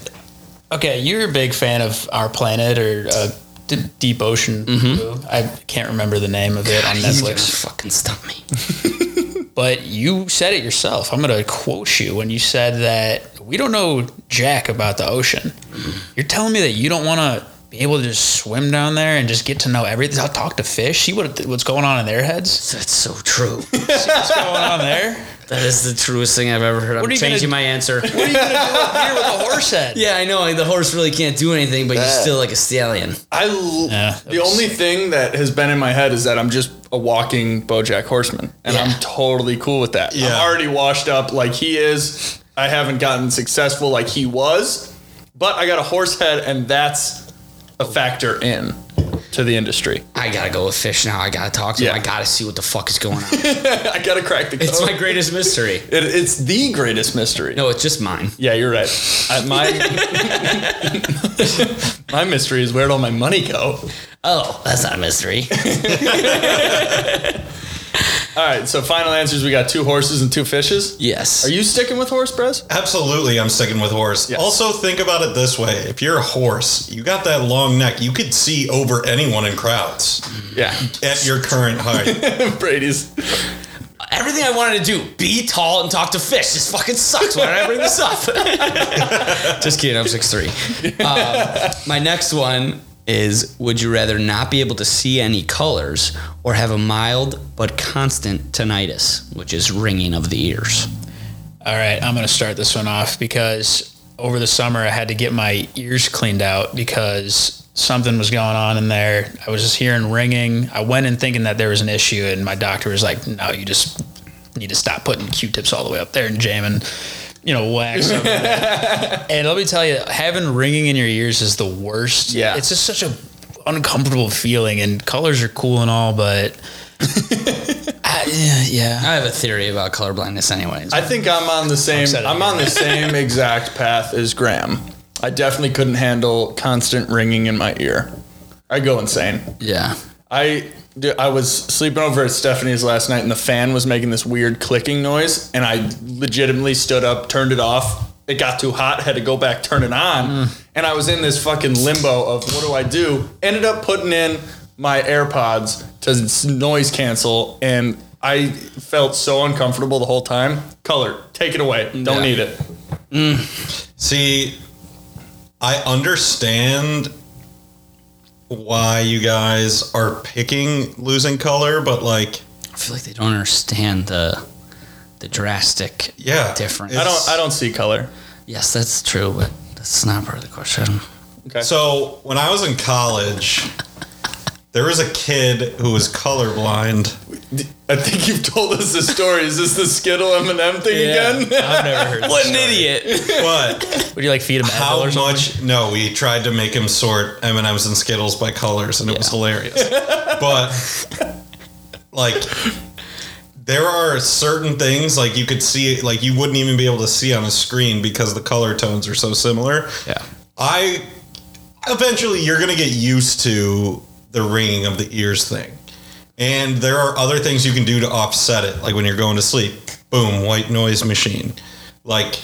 Okay, you're a big fan of Our Planet or uh, D- Deep Ocean. Blue. I can't remember the name of it on gonna Netflix. fucking stump me. But you said it yourself. I'm going to quote you when you said that we don't know jack about the ocean. You're telling me that you don't want to be able to just swim down there and just get to know everything. I'll talk to fish, see what what's going on in their heads. That's so true. See what's going on there. That is the truest thing I've ever heard. I'm are you gonna changing my answer. What are you going to do up here with a horse head? yeah, I know. Like, the horse really can't do anything, but you're still like a stallion. I. l- Yeah, the only thing that has been in my head is that I'm just a walking BoJack Horseman, and Yeah. I'm totally cool with that. Yeah. I'm already washed up like he is. I haven't gotten successful like he was, but I got a horse head, and that's a factor in to the industry. I gotta go with fish now. I gotta talk to Yeah. him. I gotta see what the fuck is going on. I gotta crack the code. it's my greatest mystery. It, it's the greatest mystery. No, it's just mine. Yeah, you're right. I, my my mystery is where'd all my money go? Oh, that's not a mystery. All right, so final answers: we got two horses and two fishes. yes. Are you sticking with horse, Brez? Absolutely, I'm sticking with horse. Yes. Also, think about it this way: if you're a horse, you got that long neck. You could see over anyone in crowds Yeah, at your current height. Brady's. Everything I wanted to do, be tall and talk to fish, this fucking sucks. Why did I bring this up? just kidding. I'm six three. Um, my next one is: Would you rather not be able to see any colors or have a mild but constant tinnitus, which is ringing of the ears? All right, I'm going to start this one off because over the summer I had to get my ears cleaned out because something was going on in there. I was just hearing ringing. I went in thinking that there was an issue, and my doctor was like, "No, you just need to stop putting Q-tips all the way up there and jamming." You know, wax. over and let me tell you, having ringing in your ears is the worst. Yeah. it's just such a uncomfortable feeling. And colors are cool and all, but I, yeah, yeah. I have a theory about color blindness, anyways. I think I'm on the same. Upset at I'm on the same exact path as Graham. I definitely couldn't handle constant ringing in my ear. I go insane. yeah. I d- I was sleeping over at Stephanie's last night, and the fan was making this weird clicking noise, and I legitimately stood up, turned it off. It got too hot, had to go back, turn it on, mm. and I was in this fucking limbo of what do I do? Ended up putting in my AirPods to s- noise cancel, and I felt so uncomfortable the whole time. Color, take it away. Don't Yeah. need it. Mm. See, I understand why you guys are picking losing color, but like, I feel like they don't understand the the drastic yeah, difference. I don't. I don't see color. Yes, that's true, but that's not part of the question. Okay. So when I was in college, there was a kid who was colorblind. I think you've told us this story. Is this the Skittle M&M thing again? I've never heard. What an idiot! But Would you like feed him Advil how or something? much? No, we tried to make him sort M and M's and Skittles by colors, and it was hilarious. but like, there are certain things like you could see, like you wouldn't even be able to see on a screen because the color tones are so similar. Yeah. I eventually you're gonna get used to the ringing of the ears thing. And there are other things you can do to offset it, like when you're going to sleep. Boom, white noise machine. Like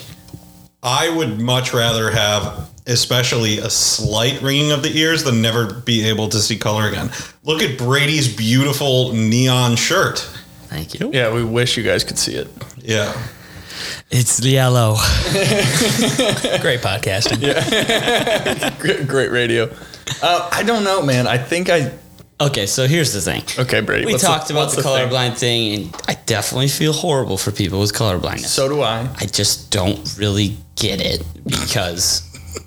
I would much rather have especially a slight ringing of the ears than never be able to see color again. Look at Brady's beautiful neon shirt. Thank you. Yeah, we wish you guys could see it. Yeah. It's yellow. Great podcasting. Great, great radio. Uh, I don't know, man. I think I. Okay, so here's the thing. Okay, Brady. We talked about what's the, colorblind thing, and I definitely feel horrible for people with colorblindness. So do I. I just don't really get it because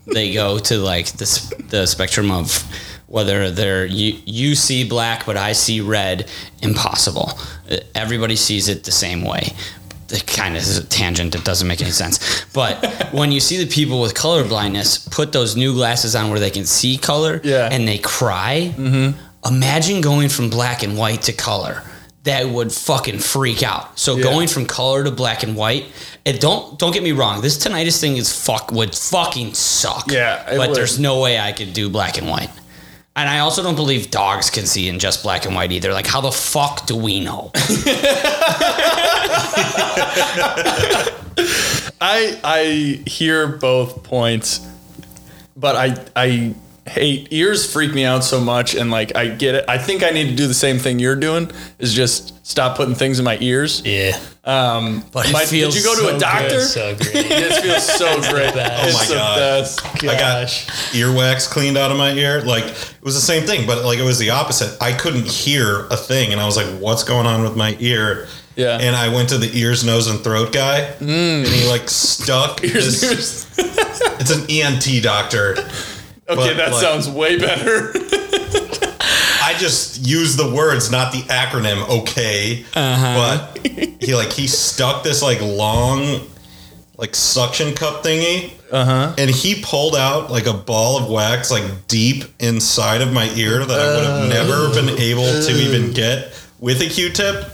they go to like the the spectrum of whether they're you, you see black but I see red. Impossible. Uh, Everybody sees it the same way. It kind of is a tangent that doesn't make any sense. But when you see the people with color blindness put those new glasses on where they can see color Yeah. and they cry, mm-hmm. imagine going from black and white to color. That would fucking freak out. So Yeah. going from color to black and white, it don't don't get me wrong. This tinnitus thing is fuck would fucking suck. Yeah, but would. there's no way I could do black and white. And I also don't believe dogs can see in just black and white either. Like, how the fuck do we know? I I hear both points, but I I hate ears freak me out so much, and like I get it. I think I need to do the same thing you're doing. Is just stop putting things in my ears. Yeah. Um, But it my- feels did you go to so a doctor? good. So great. It feels so great. Oh my the God. best. I got earwax cleaned out of my ear. Like it was the same thing, but like it was the opposite. I couldn't hear a thing, and I was like, "What's going on with my ear?" Yeah. And I went to the ears, nose, and throat guy, and he like stuck. Ears, this- ears. It's an ENT doctor. Okay, But, that like- sounds way better. I just use the words, not the acronym. Okay, uh-huh. but he like he stuck this like long, like suction cup thingy, uh-huh. and he pulled out like a ball of wax like deep inside of my ear that I would have never been able to even get with a Q-tip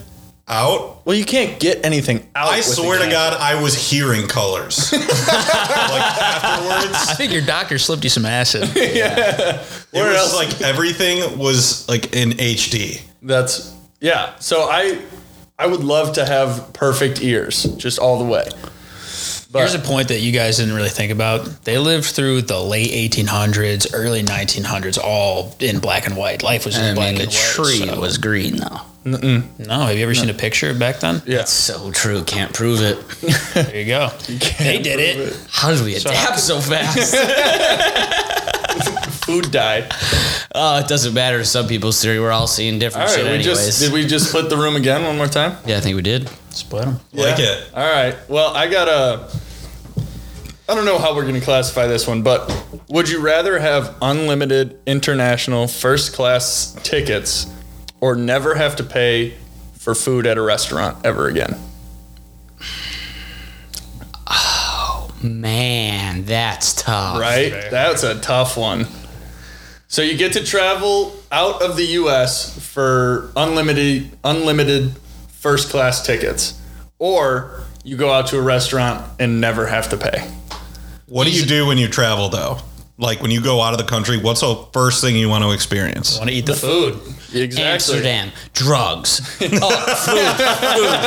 out. Well, you can't get anything out. I swear to God, I was hearing colors. like afterwards, I think your doctor slipped you some acid. it Where was else? like everything was like in HD. That's yeah. So I I would love to have perfect ears, just all the way. But Here's a point that you guys didn't really think about. They lived through the late 1800s, early 1900s, all in black and white. Life was in black mean, the and white. tree so- was green though. No, have you ever seen a picture back then? yeah, That's so true. Can't prove it. There you go. they did it. How did we adapt so fast? food dye. oh, it doesn't matter to some people's theory. We're all seeing different All right, shit, we anyways. just did we just split the room again one more time? yeah, I think we did. Split them. Like it. All right. Well, I got a. I don't know how we're going to classify this one, but would you rather have unlimited international first class tickets or never have to pay for food at a restaurant ever again? Oh man, that's tough. Right? That's a tough one. So you get to travel out of the US for unlimited unlimited first class tickets or you go out to a restaurant and never have to pay. What do you do when you travel though? Like when you go out of the country, what's the first thing you want to experience? Want to eat the food? Exactly. Amsterdam, drugs. oh, food, food,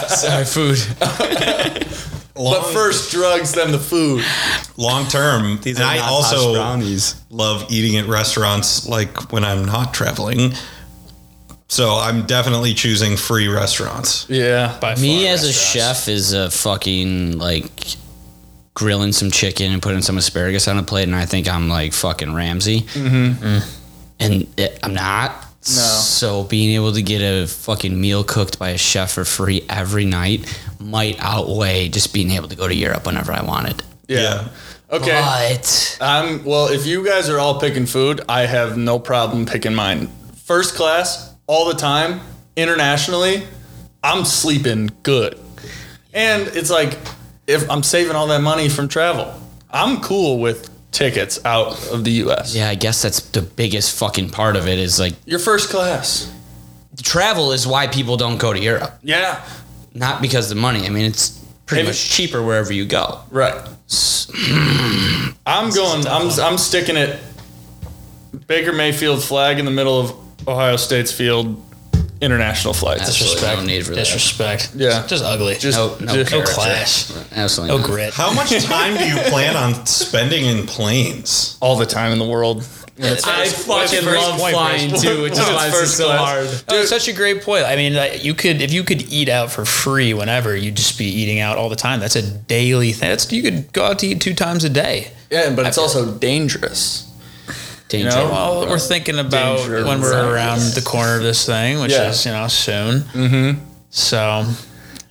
food. Sorry, food. But first drugs, then the food. long term, these and I also brownies. love eating at restaurants like when I'm not traveling. So I'm definitely choosing free restaurants. Yeah. By Me far, as a chef is a fucking like grilling some chicken and putting some asparagus on a plate, and I think I'm like fucking Ramsay. Mm-hmm. And it, I'm not. So being able to get a fucking meal cooked by a chef for free every night might outweigh just being able to go to Europe whenever I wanted. Yeah. Okay. But Um, well, if you guys are all picking food, I have no problem picking mine. First class, all the time, internationally, I'm sleeping good. And it's like, if I'm saving all that money from travel, I'm cool with tickets out of the US. yeah, I guess that's the biggest fucking part of it is like Your first class. travel is why people don't go to Europe, Yeah. not because of the money. I mean, it's pretty much cheaper wherever you go. Right. I'm going. I'm. I'm sticking it. Baker Mayfield flag in the middle of Ohio State's field. International flights. Absolutely Disrespect. no need for that. Yeah. It's just ugly. Just, No, no, just- no class. Absolutely No not. grit. How much time do you plan on spending in planes? all the time in the world. I fucking love flying Bruce. too, which is why it's so class. hard. Oh, such a great point. I mean, like, you could if you could eat out for free whenever, you'd just be eating out all the time. That's a daily thing. That's you could go out to eat two times a day. Yeah, but it's also dangerous. Danger. know? Well, we're thinking about Danger when we're around the corner of this thing, which Yeah. is you know soon. Mm-hmm. So,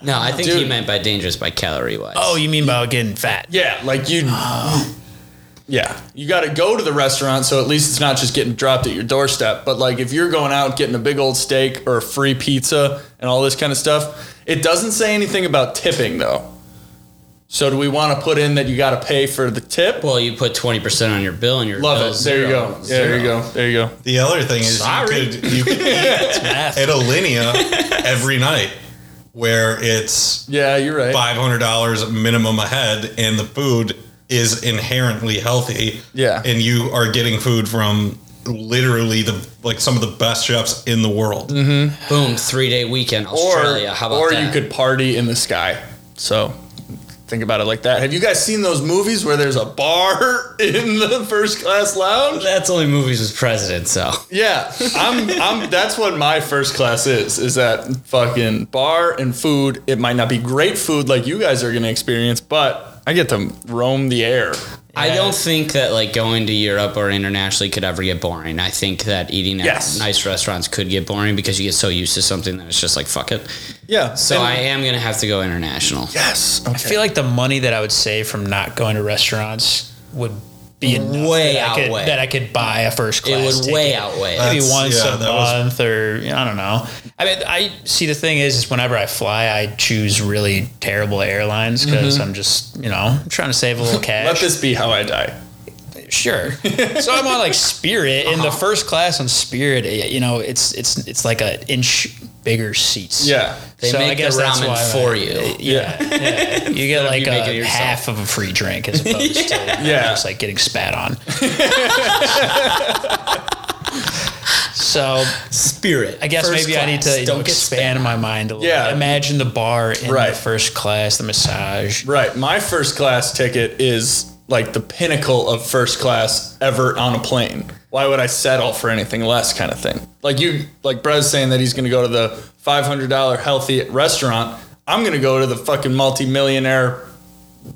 no, I think he meant by dangerous by calorie wise. oh, you mean by getting fat? Yeah, like you. Yeah, you got to go to the restaurant, so at least it's not just getting dropped at your doorstep. But like, if you're going out getting a big old steak or a free pizza and all this kind of stuff, it doesn't say anything about tipping though. So do we want to put in that you got to pay for the tip? Well, you put twenty percent on your bill, and your Love it. bill's There you go. Yeah, there you go. There you go. The other thing is Sorry. you could you could eat Math. at Alinea every night, where it's Yeah, you're right. five hundred dollars minimum a head, and the food is inherently healthy. Yeah. and you are getting food from literally the like some of the best chefs in the world. Mm-hmm. Boom, three day weekend, Or Australia. How about or that? you could party in the sky. So think about it like that. Have you guys seen those movies where there's a bar in the first class lounge? That's only movies with presidents, so. Yeah, I'm. I'm. That's what my first class is. Is that fucking bar and food? It might not be great food like you guys are gonna experience, but I get to roam the air. I don't think that like going to Europe or internationally could ever get boring. I think that eating at Yes. nice restaurants could get boring because you get so used to something that it's just like fuck it. Yeah. So and- I am gonna have to go international. Yes. I feel like the money that I would save from not going to restaurants would be enough Way that I could, outweigh. that I could buy a first class. It would ticket. way outweigh. Maybe That's- once yeah, a that was- month, or you know, I don't know. I mean, I see the thing is, is whenever I fly, I choose really terrible airlines because I'm just, you know, I'm trying to save a little cash. Let this be how I die. Sure. so I'm on like Spirit in the Uh-huh. first class on Spirit. You know, it's it's it's like a inch bigger seats. Yeah. They So I make the guess that's ramen why I- for you. Yeah, yeah. You get like you a half of a free drink as opposed to Yeah. just like getting spat on. so Spirit. I guess First maybe I need to Don't get expand my mind a little. Yeah. bit. Imagine the bar in Right. the first class, the massage. Right. My first class ticket is like the pinnacle of first class ever on a plane. Why would I settle for anything less kind of thing? Like you like Brez saying that he's gonna go to the five hundred dollar healthy restaurant. I'm gonna go to the fucking multi millionaire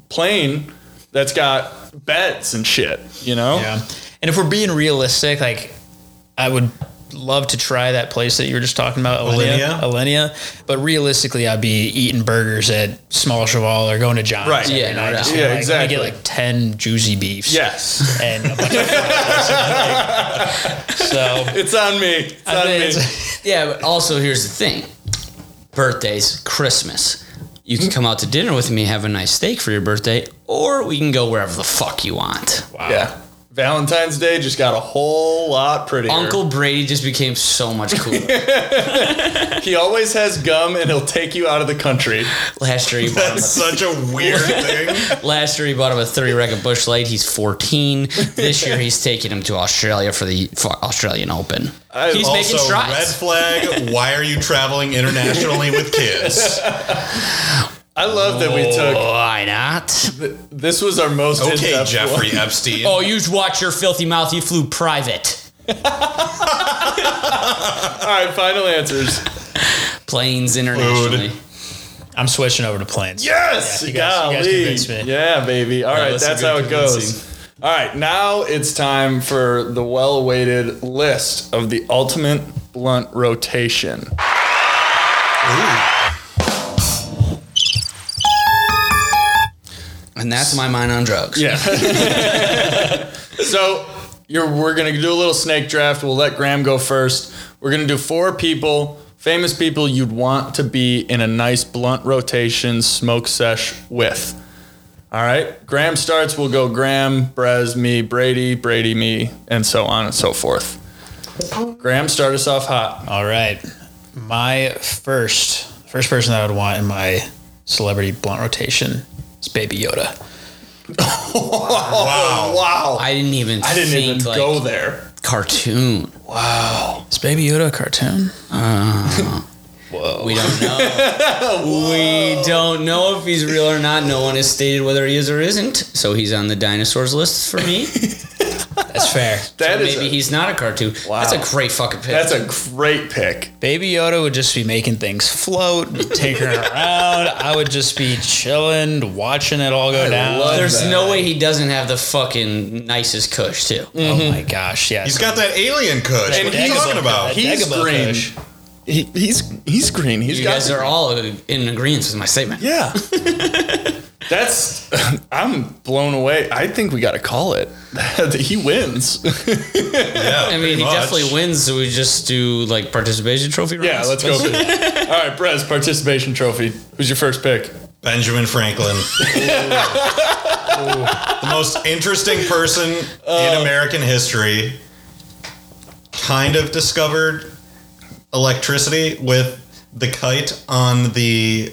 plane that's got beds and shit, you know? Yeah. And if we're being realistic, like I would love to try that place that you were just talking about, Alinea. Alinea? Alinea. But realistically, I'd be eating burgers at Small Cheval or going to John's. Right. Yeah, no night. Just Yeah, like, let me exactly. get like 10 juicy beefs. Yes. And a bunch of fries. so It's on me. It's I on think me. it's- Yeah, but also here's the thing: birthdays, Christmas. You can come out to dinner with me, have a nice steak for your birthday, or we can go wherever the fuck you want. Wow. Yeah. Valentine's Day just got a whole lot prettier. Uncle Brady just became so much cooler. He always has gum and he'll take you out of the country. last year he bought him That's such a weird thing. last year he bought him a 30 rack of Busch Light. He's 14. This year he's taking him to Australia for the for Australian Open. I- He's making Also, strides. red flag. Why are you traveling internationally with kids? I love that we took oh, Why not? this was our most Okay, in-depth Jeffrey one. Epstein. Oh, you watch your filthy mouth. You flew private. All right, final answers. Planes internationally. I'm switching over to planes. Yes, Yeah, you guys- you guys golly. me. Yeah, baby. All right, that's a that's good how it goes. convincing. All right, now it's time for the well-awaited list of the ultimate blunt rotation. And that's my mind on drugs. Yeah. so you're, we're gonna do a little snake draft. We'll let Graham go first. We're gonna do four people, famous people you'd want to be in a nice blunt rotation smoke sesh with. All right. Graham starts. We'll go Graham, Brez, me, Brady, Brady, me, and so on and so forth. Graham, start us off hot. All right. My first first person that I would want in my celebrity blunt rotation is Baby Yoda. Wow. Wow. I didn't even I didn't think even like go there. cartoon. Wow. Is Baby Yoda a cartoon? Uh, We don't know. we don't know if he's real or not. No one has stated whether he is or isn't. So he's on the dinosaurs list for me. That's fair. That so is maybe a- he's not a cartoon. Wow. That's a great fucking pick. That's a great pick. Baby Yoda would just be making things float, tinkering around. I would just be chilling, watching it all go I down. There's that. no way he doesn't have the fucking nicest kush too. Mm-hmm. Oh my gosh, yeah. He's got that alien kush. And what are you talking about? He's Dagobah green. Kush. He, he's he's green. He's You got guys are all in agreement with my statement. Yeah. That's I'm blown away. I think we got to call it. he wins. yeah, I mean, he much. definitely wins. So we just do like participation trophy. yeah, let's go. For it. All right, Brez, participation trophy. Who's your first pick? Benjamin Franklin. the most interesting person in uh, American history. Kind of discovered electricity with the kite on the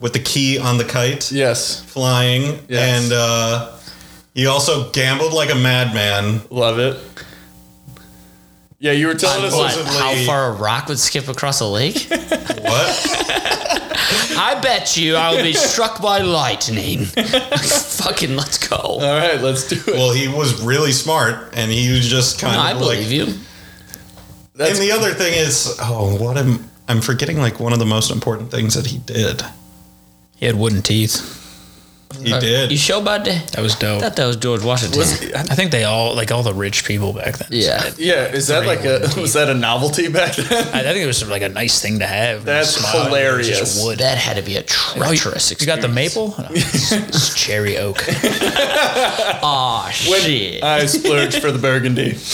with the key on the kite Yes, flying Yes. and uh he also gambled like a madman. love it. Yeah, you were telling us. What, how far a rock would skip across a lake? What? I bet you I will be struck by lightning. Fucking let's go. All right, let's do it. well, he was really smart and he was just kind I of believe like you. And the other thing is, oh, what am I'm forgetting? Like one of the most important things that he did. He had wooden teeth. He oh, did. You did. show about that? That was dope. I thought that was George Washington. I think they all, like all the rich people back then. yeah. Yeah, is that like a was that a novelty back then? I, I think it was like a nice thing to have. That's Smile, hilarious. Just wood. That had to be a Oh, you- treacherous you, got the maple? Oh, no, it's, it's cherry oak. Aw, shit. I splurged for the burgundy.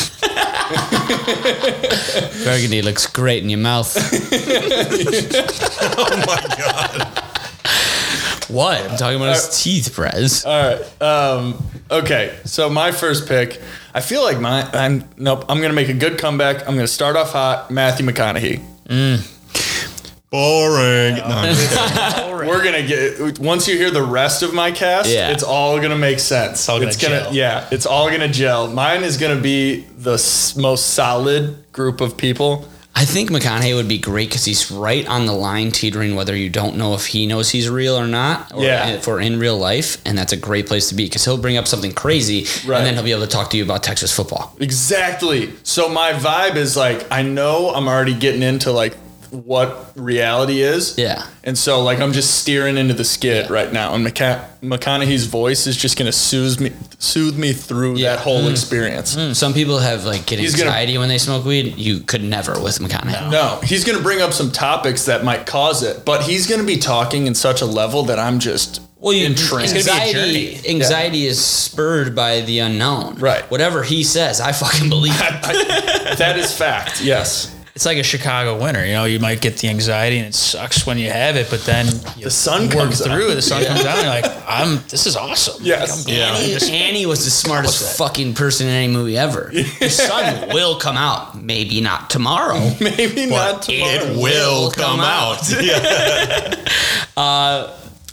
Burgundy looks great in your mouth. oh my god. What? I'm talking about his teeth, Brez. All right. Um, okay. So my first pick, I feel like my I'm nope. I'm gonna make a good comeback. I'm gonna start off hot. Matthew McConaughey. Boring. No, I'm just kidding. We're gonna get once you hear the rest of my cast, Yeah. it's all gonna make sense. all gonna it's gonna gel. yeah, it's all gonna gel. Mine is gonna be the s- most solid group of people. I think McConaughey would be great because he's right on the line, teetering whether you don't know if he knows he's real or not, or Yeah. if we're in real life, and that's a great place to be because he'll bring up something crazy, Right. and then he'll be able to talk to you about Texas football. Exactly. So my vibe is like I know I'm already getting into like what reality is. Yeah. And so like I'm just steering into the skid right now, and McCa- McConaughey's voice is just gonna soothe me, soothe me through Yeah. that whole hmm. experience. Hmm. Some people have like get He's gonna- anxiety when they smoke weed. You could never with McConaughey. No, he's gonna bring up some topics that might cause it, but he's gonna be talking in such a level that I'm just Well, you, entranced. It's gonna be a anxiety, journey. anxiety is spurred by the unknown. Right. Whatever he says, I fucking believe. that is fact. Yes. It's like a Chicago winter. You know, you might get the anxiety and it sucks when you have it, but then you The sun work comes through out. it. The sun comes out, and you're like, I'm. This is awesome. Yes. Like, I'm Annie, Annie was the smartest fucking person in any movie ever. The sun will come out. Maybe not tomorrow. Maybe not tomorrow. It will come out. Yeah.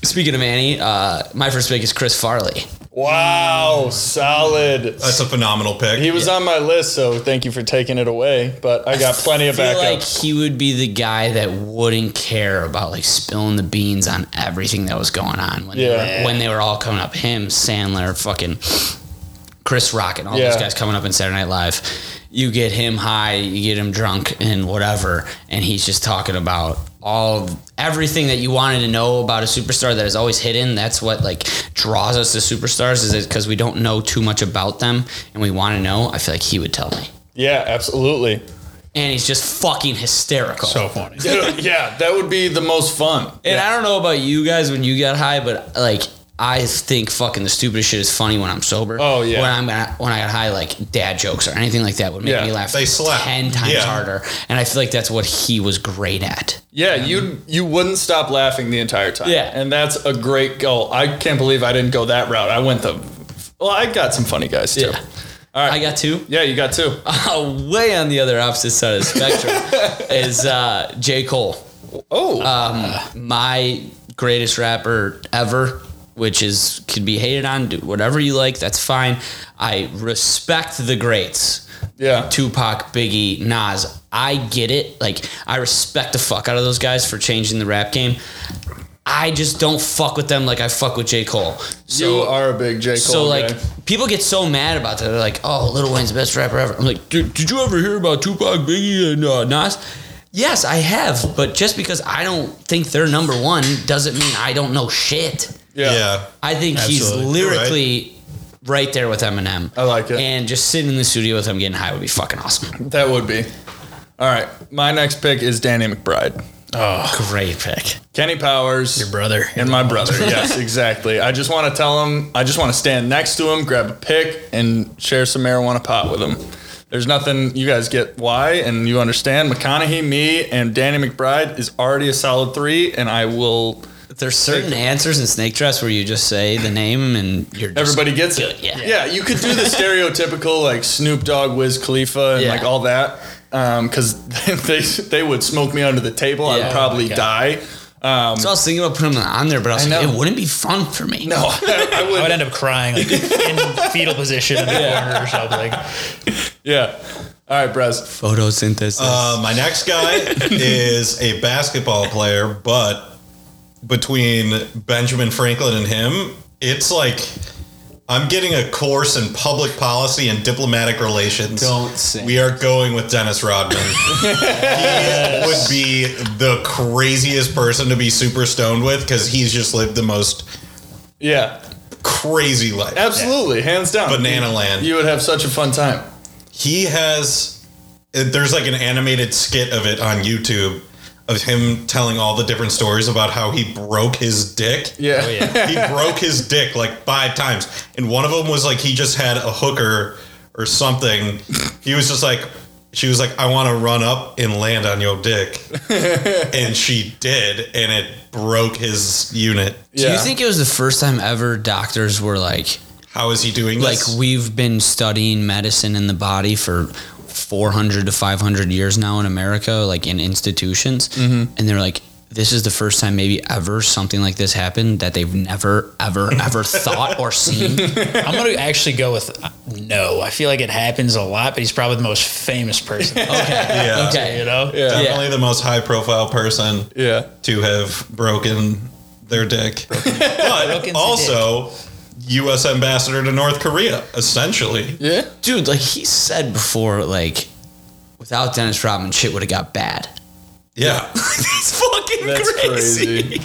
Speaking of Annie, uh, my first pick is Chris Farley. Wow, ah. solid. That's a phenomenal pick. He was on my list, so thank you for taking it away. But I got plenty of I feel like backups. he would be the guy that wouldn't care about like spilling the beans on everything that was going on when, Yeah. they, were, when they were all coming up. Him, Sandler, fucking Chris Rock, and all Yeah. those guys coming up in Saturday Night Live. You get him high, you get him drunk, and whatever, and he's just talking about all everything that you wanted to know about a superstar that is always hidden. That's what like draws us to superstars is it because we don't know too much about them and we want to know. I feel like he would tell me, yeah, absolutely. and he's just fucking hysterical. so funny. Dude, yeah, that would be the most fun. And I don't know about you guys when you got high, but like I think fucking the stupidest shit is funny when I'm sober. Oh, yeah. When I'm at, when I got high, like dad jokes or anything like that would make Yeah. me laugh They slap. ten times Yeah. harder. And I feel like that's what he was great at. Yeah, you you wouldn't stop laughing the entire time. Yeah. and that's a great goal. I can't believe I didn't go that route. I went the well. I got some funny guys too. Yeah. All right, I got two. yeah, you got two. Uh, way on the other opposite side of the spectrum is uh, J. Cole. Oh, Um, my greatest rapper ever, which is could be hated on, do whatever you like, that's fine. I respect the greats. yeah, Tupac, Biggie, Nas. I get it. Like I respect the fuck out of those guys for changing the rap game. I just don't fuck with them like I fuck with J. Cole. So you are a big J. Cole so like guy. people get so mad about that. They're like, "Oh, Lil Wayne's the best rapper ever." I'm like, "Did, did you ever hear about Tupac, Biggie, and uh, Nas?" Yes, I have, but just because I don't think they're number one doesn't mean I don't know shit. Yeah. Yeah. I think Absolutely. he's You're lyrically right. there with Eminem. I like it. And just sitting in the studio with him getting high would be fucking awesome. That would be. All right. My next pick is Danny McBride. Oh, great pick. Kenny Powers. Your brother. And my brother. yes, exactly. I just want to tell him, I just want to stand next to him, grab a pick, and share some marijuana pot with him. There's nothing, you guys get why, and you understand. McConaughey, me, and Danny McBride is already a solid three, and I will. There's certain answers in Snake Drafts where you just say the name and you're just Everybody gets good. it. Yeah. Yeah, you could do the stereotypical like Snoop Dogg, Wiz Khalifa, and Yeah. like all that, because they they would smoke me under the table. Yeah. I'd probably Oh die. Um, So I was thinking about putting them on there, but I was I like, know. it wouldn't be fun for me. no, I, I I would would. end up crying like, in fetal position in the corner or something. Yeah. All right, Brez. Photosynthesis. Uh, my next guy is a basketball player, but between Benjamin Franklin and him, it's like I'm getting a course in public policy and diplomatic relations. Don't say. We are going with Dennis Rodman. he would be the craziest person to be super stoned with because he's just lived the most Yeah, crazy life. absolutely, hands down. Banana Land. You would have such a fun time. he has there's like an animated skit of it on YouTube of him telling all the different stories about how he broke his dick. Yeah. Oh, yeah. he broke his dick like five times. And one of them was like he just had a hooker or something. He was just like she was like, I want to run up and land on your dick. and she did, and it broke his unit. Do you think it was the first time ever doctors were like, How is he doing like this? we've been studying medicine in the body for 400 to 500 years now in America, like in institutions, Mm-hmm. and they're like, this is the first time maybe ever something like this happened that they've never ever ever thought or seen. I'm gonna actually go with uh, no. I feel like it happens a lot, but he's probably the most famous person. Okay, yeah. Okay. you know. Yeah. Definitely the most high profile person Yeah. to have broken their dick. Broken But the also, U.S. ambassador to North Korea, essentially. Yeah. Dude, like he said before, like without Dennis Rodman, shit would have got bad. Yeah. he's fucking That's crazy.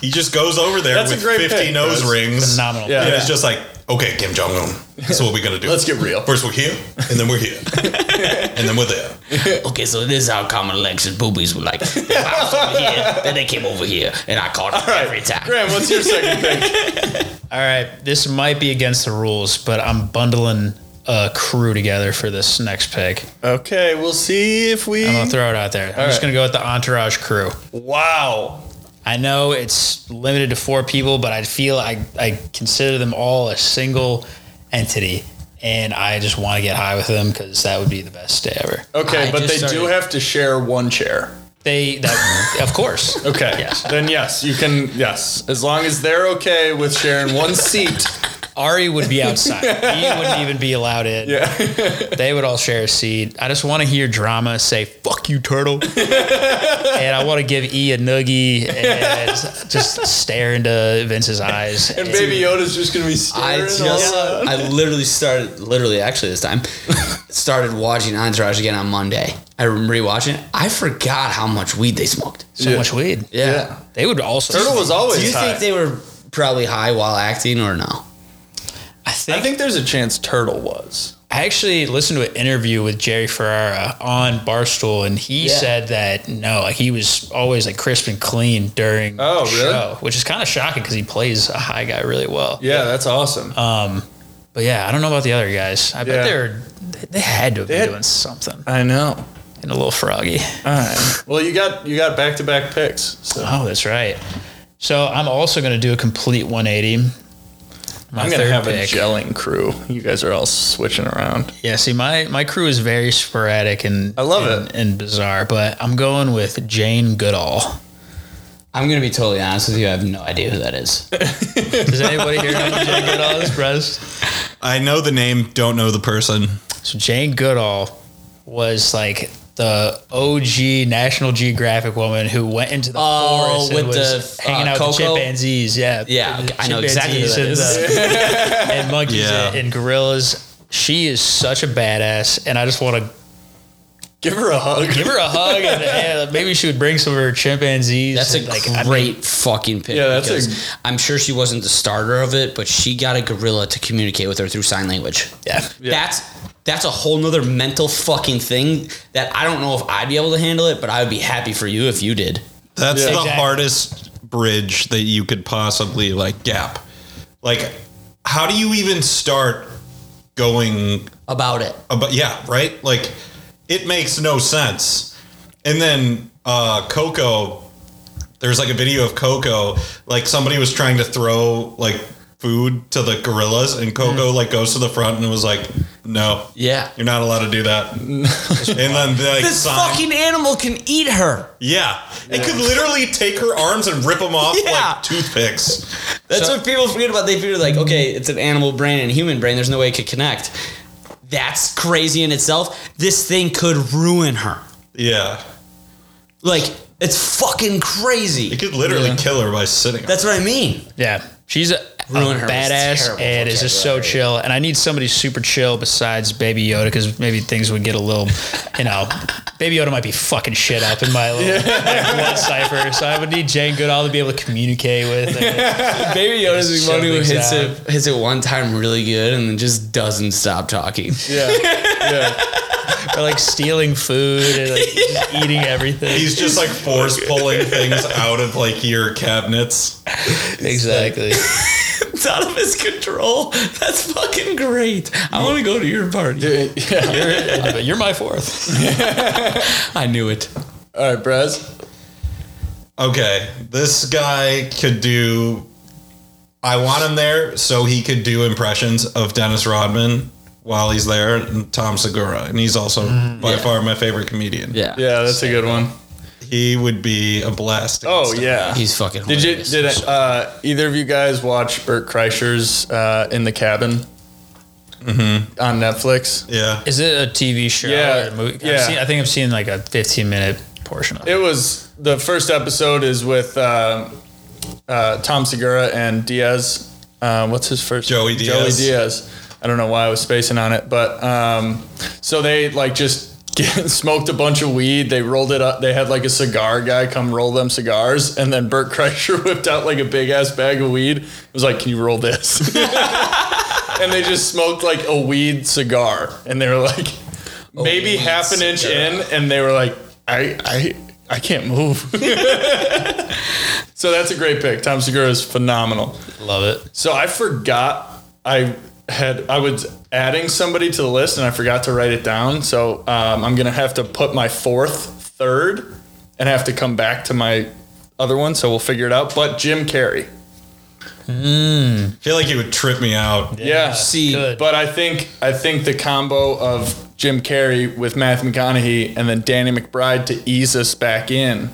He just goes over there That's a with great 50 pick, nose Chris. rings. Phenomenal. Yeah. And it's just like, okay, Kim Jong Un, this is what we're going to do. Let's get real. First we're here, and then we're here. and then we're there. Okay, so this is how common Alexis boobies were like. They bounced over here, then they came over here, and I caught them every time. Graham, what's your second pick? All right, this might be against the rules, but I'm bundling a crew together for this next pick. Okay, we'll see if we. I'm gonna throw it out there. I'm just right. gonna go with the Entourage crew. wow. I know it's limited to four people, but I feel I, I consider them all a single entity, and I just want to get high with them because that would be the best day ever. Okay, I but they just do have to share one chair. They, that, of course. Okay. Yes. Then yes, you can. Yes, as long as they're okay with sharing one seat. Ari would be outside. he wouldn't even be allowed in. Yeah. They would all share a seat. I just want to hear drama say "fuck you, turtle," and I want to give E a noogie and just stare into Vince's eyes. And Baby Yoda's just gonna be I staring. just, all I literally started, literally, actually, this time, started watching Entourage again on Monday. I remember rewatching it. I forgot how much weed they smoked. so Yeah. much weed. Yeah. They would also. Turtle was always Do you high. think they were probably high while acting or no? I think. I think there's a chance Turtle was. I actually listened to an interview with Jerry Ferrara on Barstool, and he Yeah. said that no, like he was always like crisp and clean during Oh, the really? show, which is kind of shocking because he plays a high guy really well. Yeah, that's awesome. Um, but yeah, I don't know about the other guys. I Yeah. bet they're they had to have been had- doing something I know. and a little froggy. All right. Well, you got you got back to back picks. So Oh, that's right. So I'm also going to do a complete 180. My I'm gonna have pick. a gelling crew. You guys are all switching around. Yeah, see, my my crew is very sporadic and I love and, it. and bizarre, but I'm going with Jane Goodall. I'm going to be totally honest with you. I have no idea who that is. Does anybody here know who Jane Goodall is, Brez? I know the name, don't know the person. So Jane Goodall was like the OG National Geographic woman who went into the Oh, forest and with was the, hanging uh, out with chimpanzees. Yeah, Yeah, The I know exactly who chimpanzees that and, the- and monkeys Yeah. and, and gorillas. She is such a badass, and I just want to Give her a hug. give her a hug, and yeah, maybe she would bring some of her chimpanzees. That's a and, like, I great mean, fucking pick. Yeah, that's a- because I'm sure she wasn't the starter of it, but she got a gorilla to communicate with her through sign language. yeah. That's that's a whole nother mental fucking thing that I don't know if I'd be able to handle it, but I would be happy for you if you did. That's Yeah. the Exactly. hardest bridge that you could possibly like gap. Like, how do you even start going About it. about? Yeah, right. Like, it makes no sense. And then uh, Koko, there's like a video of Koko, like somebody was trying to throw like food to the gorillas, and Koko like goes to the front and was like, "No, Yeah. you're not allowed to do that." and then they, like This sign- fucking animal can eat her. Yeah. It could literally take her arms and rip them off Yeah. like toothpicks. That's So- what people forget about. They feel like, okay, it's an animal brain and a human brain. There's no way it could connect. That's crazy in itself. This thing could ruin her. Yeah. Like, it's fucking crazy. It could literally kill her by sitting. That's what I mean. Yeah, she's a, a Ruin oh, her badass terrible and is just so chill. And I need somebody super chill besides Baby Yoda because maybe things would get a little, you know, Baby Yoda might be fucking shit up in my little like, one cipher. So I would need Jane Goodall to be able to communicate with. And, Baby Yoda's the Just one who hits things it, hits it one time really good and then just doesn't stop talking. Yeah. Yeah. or like stealing food and like just eating everything. He's just like force pulling things out of like your cabinets. exactly. It's out of his control. That's fucking great. I want to go to your party. yeah. You're, you're my fourth. I knew it. All right, Brez. Okay, this guy could do. I want him there so he could do impressions of Dennis Rodman while he's there, and Tom Segura, and he's also by mm, yeah. far my favorite comedian. Yeah. Yeah, that's a good one. He would be a blast. Oh yeah. He's fucking Did you hilarious. did uh, either of you guys watch Bert Kreischer's uh, In the Cabin on Netflix? yeah. Is it a TV show? Yeah, Or a movie? I've yeah. seen- I think I've seen like a 15 minute portion of it. It was the first episode is with uh, uh, Tom Segura and Diaz. Uh, what's his first? Joey Joey Diaz. Diaz. I don't know why I was spacing on it, but um, so they like just get, smoked a bunch of weed. They rolled it up. They had like a cigar guy come roll them cigars, and then Bert Kreischer whipped out like a big ass bag of weed. It was like, "Can you roll this?" and they just smoked like a weed cigar, and they were like maybe half an inch in, and they were like, "I I I can't move." so that's a great pick. Tom Segura is phenomenal. Love it. So I forgot I had I was adding somebody to the list and I forgot to write it down. So um, I'm gonna have to put my fourth, third, and have to come back to my other one. So we'll figure it out. But Jim Carrey, I feel like he would trip me out. yeah. See, Good. But I think I think the combo of Jim Carrey with Matthew McConaughey and then Danny McBride to ease us back in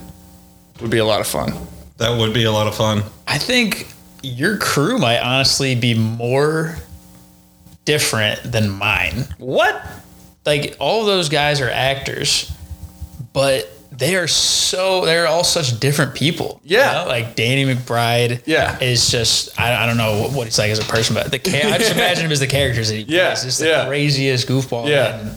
would be a lot of fun. That would be a lot of fun. I think your crew might honestly be more different than mine. What? Like all of those guys are actors, but they are so they're all such different people. you Yeah. know? like Danny McBride. Yeah. is just I, I don't know what he's like as a person, but the cha- I just imagine him as the characters that he Yeah, plays. Just the yeah. craziest goofball. Yeah. And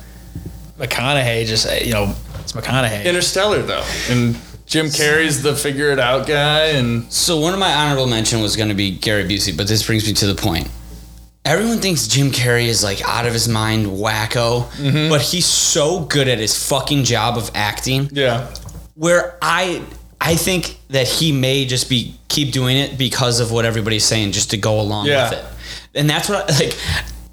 McConaughey just uh, you know it's McConaughey. Interstellar though, and Jim Carrey's the figure it out guy, and So one of my honorable mention was going to be Gary Busey, but this brings me to the point. Everyone thinks Jim Carrey is like out of his mind, wacko, Mm-hmm. but he's so good at his fucking job of acting. yeah, Where I, I think that he may just be keep doing it because of what everybody's saying, just to go along Yeah. with it. And that's what I, like.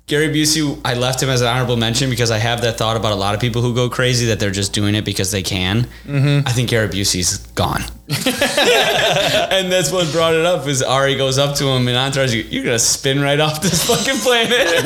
Gary Busey, I left him as an honorable mention because I have that thought about a lot of people who go crazy that they're just doing it because they can. Mm-hmm. I think Gary Busey's gone. and that's what brought it up is Ari goes up to him and Entourage, you're gonna spin right off this fucking planet.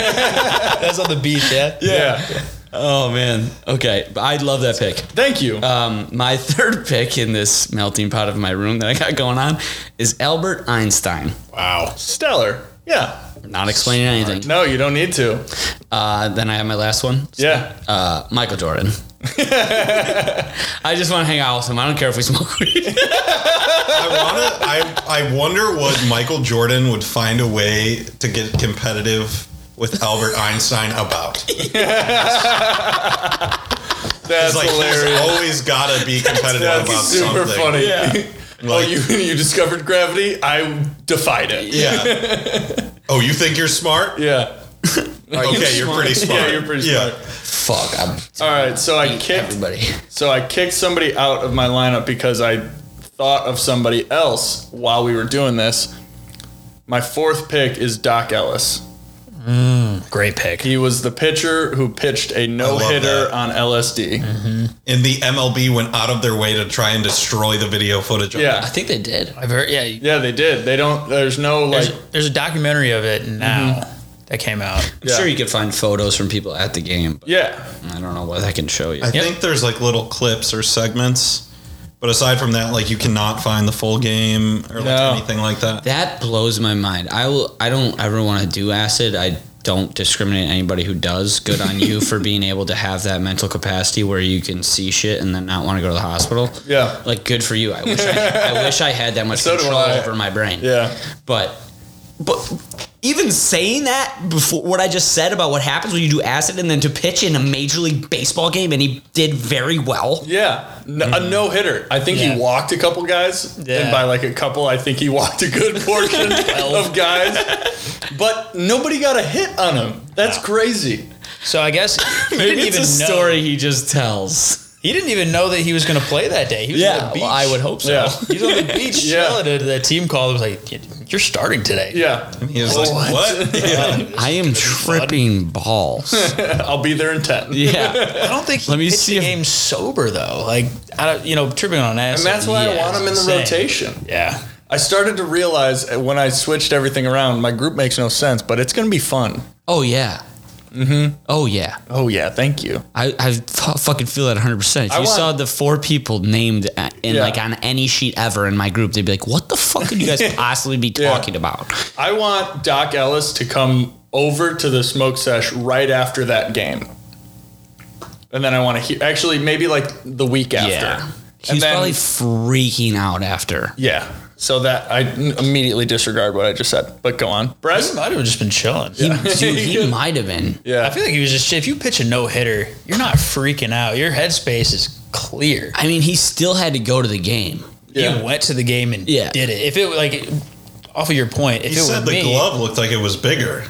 That's on the beach, yeah. yeah. oh man. Okay. I love that pick. Thank you. Um, my third pick in this melting pot of my room that I got going on is Albert Einstein. Wow. Stellar. Yeah. Not explaining anything. No, you don't need to. Uh, then I have my last one. Yeah. Uh, Michael Jordan. I just want to hang out with him. I don't care if we smoke weed. I wanna. I I wonder what Michael Jordan would find a way to get competitive with Albert Einstein about. That's like hilarious. he's always got to be competitive That's about super something. funny. oh, Like- you you discovered gravity? I defied it. Yeah. Oh, you think you're smart? Yeah. Okay, you're pretty smart. Yeah, you're pretty smart. Fuck. I'm All right, so I kicked everybody. so I kicked somebody out of my lineup because I thought of somebody else while we were doing this. My fourth pick is Doc Ellis. Mm, great pick. He was the pitcher who pitched a no hitter that. on LSD. Mm-hmm. And the MLB went out of their way to try and destroy the video footage. Of I think they did. I've heard. Yeah, yeah, they did. They don't. There's no like. there's, there's a documentary of it mm-hmm. now that came out. I'm Yeah. sure you could find photos from people at the game, but Yeah, I don't know what I can show you. I think there's like little clips or segments, but aside from that, like you cannot find the full game or like No. anything like that. That blows my mind. I will. I don't ever want to do acid. I don't discriminate anybody who does. Good on you for being able to have that mental capacity where you can see shit and then not want to go to the hospital. yeah, Like, good for you. I wish I, I wish I had that much So do control I. over my brain. yeah. But but even saying that before what I just said about what happens when you do acid and then to pitch in a major league baseball game and he did very well. Yeah, no, a mm-hmm. no hitter. I think Yeah. he walked a couple guys, Yeah. and by like a couple, I think he walked a good portion of guys. But nobody got a hit on him. That's crazy. So I guess he didn't Maybe it's even a know. story he just tells. He didn't even know that he was going to play that day. He was on Yeah, the beach. well, I would hope so. Yeah. He's on the beach Yeah. chilling. And the team called. Was like, "You're starting today." Yeah, He was like, "What?" Yeah. I am tripping balls. I'll be there in ten. Yeah. I don't think he Let me see the if- game sober though. Like, I don't, you know, tripping on acid. And that's why I want him in the insane. rotation. Yeah. I started to realize uh, when I switched everything around, my group makes no sense, but it's going to be fun. Oh yeah. Mm-hmm. Oh yeah. Oh yeah, thank you. I, I f- fucking feel that 100. percent If I you want- saw the four people named at- in Yeah. like on any sheet ever in my group, they'd be like, "What the fuck could you guys possibly be Yeah. talking about?" I want Doc Ellis to come over to the smoke sesh right after that game. And then I want to hear, actually, maybe like the week after. Yeah. He And was then- probably freaking out after. Yeah. So that I n- immediately disregard what I just said. But go on. He Brez? might have just been chilling. He, dude, he might have been. Yeah. I feel like he was just. If you pitch a no hitter, you're not freaking out. Your headspace is clear. I mean, he still had to go to the game. Yeah. He went to the game and Yeah. did it. If it like, off of your point, if He it said were the me, glove looked like it was bigger.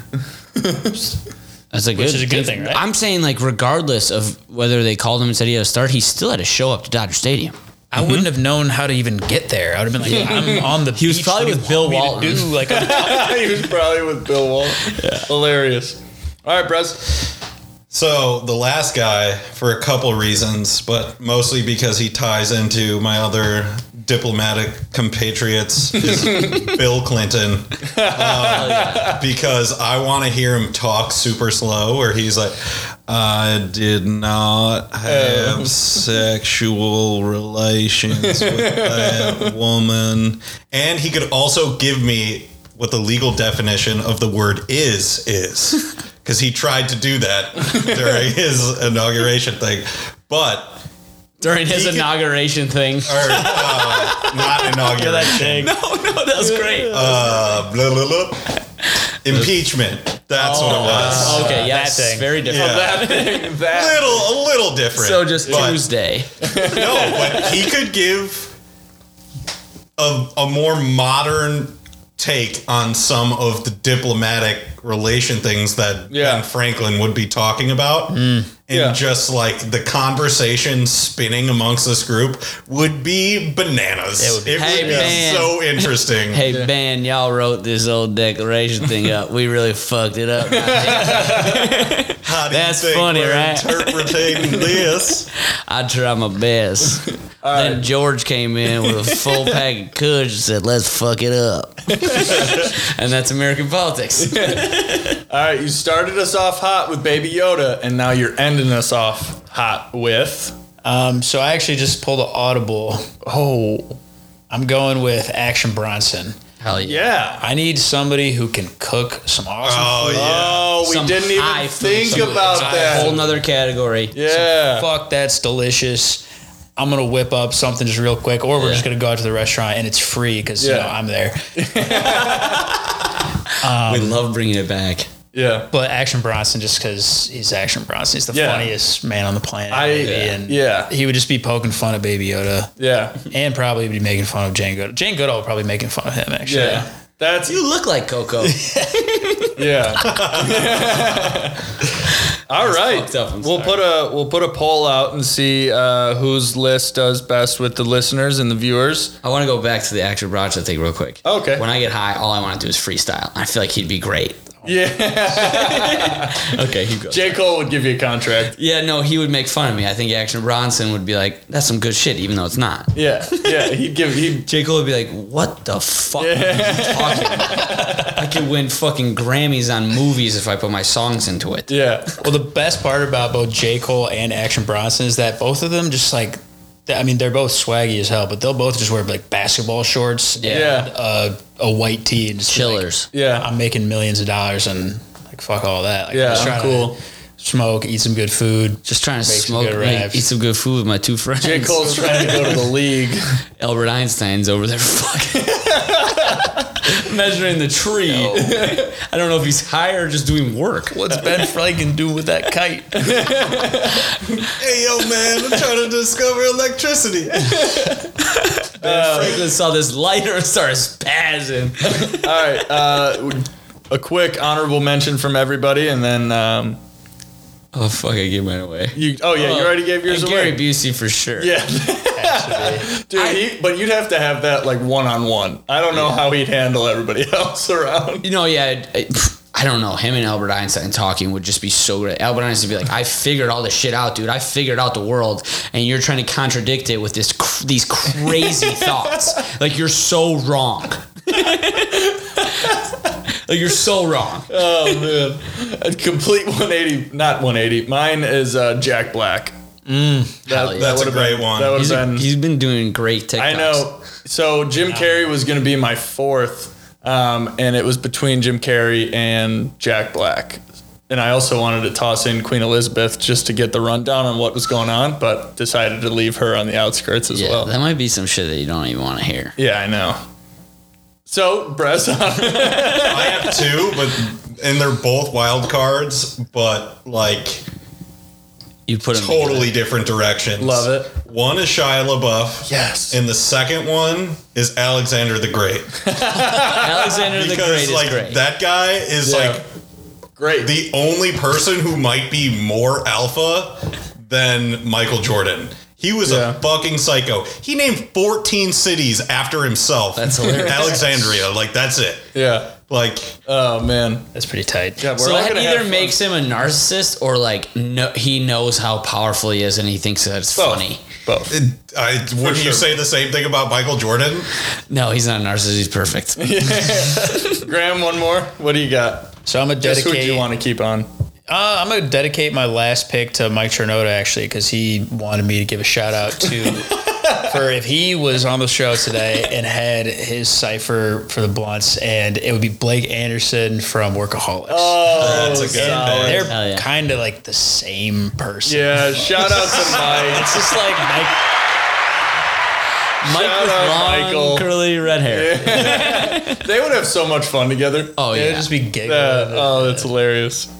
That's a good, is a good thing, right? I'm saying, like, regardless of whether they called him and said he had to start, he still had to show up to Dodger Stadium. I mm-hmm. wouldn't have known how to even get there. I would have been like, I'm on the. He was beach. probably What with Bill want Walton. Do? Like, he was probably with Bill Wall. Hilarious. All right, Brez. So the last guy, for a couple reasons, but mostly because he ties into my other diplomatic compatriots, is Bill Clinton. Um, Because I want to hear him talk super slow, where he's like, "I did not have sexual relations with that woman," and he could also give me what the legal definition of the word is is. Because he tried to do that during his inauguration thing. But During his He could- inauguration thing. or uh, not inauguration thing. no, no, that was great. uh, blah, blah, blah. impeachment that's what it was okay, yes, that thing. very different. Yeah. That thing. That. little a little different So just but- Tuesday. no but he could give a, a more modern take on some of the diplomatic relation things that Yeah. Ben Franklin would be talking about. And Yeah. just like the conversation spinning amongst this group would be bananas. It would be- Hey, be man. so interesting. Hey, Ben, y'all wrote this old declaration thing up. We really fucked it up. How do That's you think funny, we're right? interpreting this? I try my best. then George came in with a full pack of kush and said, let's fuck it up. and that's American politics. All right, you started us off hot with Baby Yoda, and now you're ending us off hot with. Um, so I actually just pulled an audible. Oh, I'm going with Action Bronson. Hell yeah. Yeah. I need somebody who can cook some awesome Oh food. yeah. Oh, we Some didn't even think some- about it's a that. whole nother category. yeah. Fuck, that's delicious. I'm gonna whip up something just real quick, or we're Yeah. just gonna go out to the restaurant and it's free because you know I'm there. Um, we love bringing it back. Yeah. But Action Bronson, just because he's Action Bronson, he's the Yeah. funniest man on the planet. I- yeah. and Yeah. he would just be poking fun of Baby Yoda, Yeah. and probably be making fun of Jane Goodall. Jane Goodall would probably making fun of him actually. Yeah. That's You look like Koko. yeah. All right. fucked up, I'm We'll sorry. put a we'll put a poll out and see uh, whose list does best with the listeners and the viewers. I want to go back to the Action Bronson thing real quick. Okay. When I get high, all I want to do is freestyle. I feel like he'd be great. Yeah. Okay, he goes. J. Cole would give you a contract. Yeah, no, he would make fun of me. I think Action Bronson would be like, "That's some good shit," even though it's not. Yeah. Yeah. He'd give he J. Cole would be like, "What the fuck are you talking about? I could win fucking Grammys on movies if I put my songs into it." yeah. Well, the best part about both J. Cole and Action Bronson is that both of them just like, I mean, they're both swaggy as hell, but they'll both just wear like basketball shorts, Yeah. Yeah. and, uh, a white tee, and just be like, Chillers. Yeah. I'm making millions of dollars and like fuck all that. Like, Yeah, I'm just cool. To smoke, eat some good food. Just trying to Make some smoke, good make, eat some good food with my two friends. J. Cole's trying to go to the league. Albert Einstein's over there fucking measuring the tree. I don't know if he's high or just doing work. What's Ben Franklin do with that kite? Hey yo, man! I'm trying to discover electricity. Ben Franklin saw this lighter and started spazzing. All right. Uh, a quick honorable mention from everybody, and then um, Oh fuck! I gave mine away. you. Oh yeah, you oh, already gave yours And away. Gary Busey for sure. Yeah, dude. he, but you'd have to have that like one on one. I don't know how he'd handle everybody else around. You know, yeah. I, I don't know. Him and Albert Einstein talking would just be so great. Albert Einstein would be like, "I figured all this shit out, dude. I figured out the world, and you're trying to contradict it with this cr- these crazy thoughts. Like you're so wrong. like you're so wrong. Oh man, a complete 180. Not 180. Mine is uh, Jack Black. That yeah. That's a would've great been- one. That would He's, have been. he's been doing great TikToks. I know. So Jim Carrey was going to be my fourth, um, and it was between Jim Carrey and Jack Black. And I also wanted to toss in Queen Elizabeth just to get the rundown on what was going on, but decided to leave her on the outskirts as Yeah, well. that might be some shit that you don't even want to hear. yeah, I know. So, Brez, I have two, but and they're both wild cards, but like You put him totally different directions. Love it. One is Shia LaBeouf. Yes. And the second one is Alexander the Great. Alexander the Because Great is like great. that guy is Yeah. like great. the only person who might be more alpha than Michael Jordan. He was Yeah. a fucking psycho. He named 14 cities after himself. That's hilarious. Alexandria, like that's it. yeah. Like Oh, man. That's pretty tight. Yeah, we're so that either makes him a narcissist or like no, he knows how powerful he is and he thinks that it's Both. funny. Both. it, I wouldn't sure. you say the same thing about Michael Jordan? No, he's not a narcissist. He's perfect. Graham, one more. What do you got? So I'm gonna Just who do you want to keep on? Uh, I'm gonna dedicate my last pick to Mike Chernoda actually because he wanted me to give a shout out to for if he was on the show today and had his cipher for the blunts and it would be Blake Anderson from Workaholics. Oh, That's a good solid. They're yeah. kind of like the same person. Yeah, shout out to Mike. It's just like Mike. Mike Shout with long, Michael. curly red hair. They would have so much fun together. Oh It'd yeah. just be giggling. Yeah, oh, that's hilarious.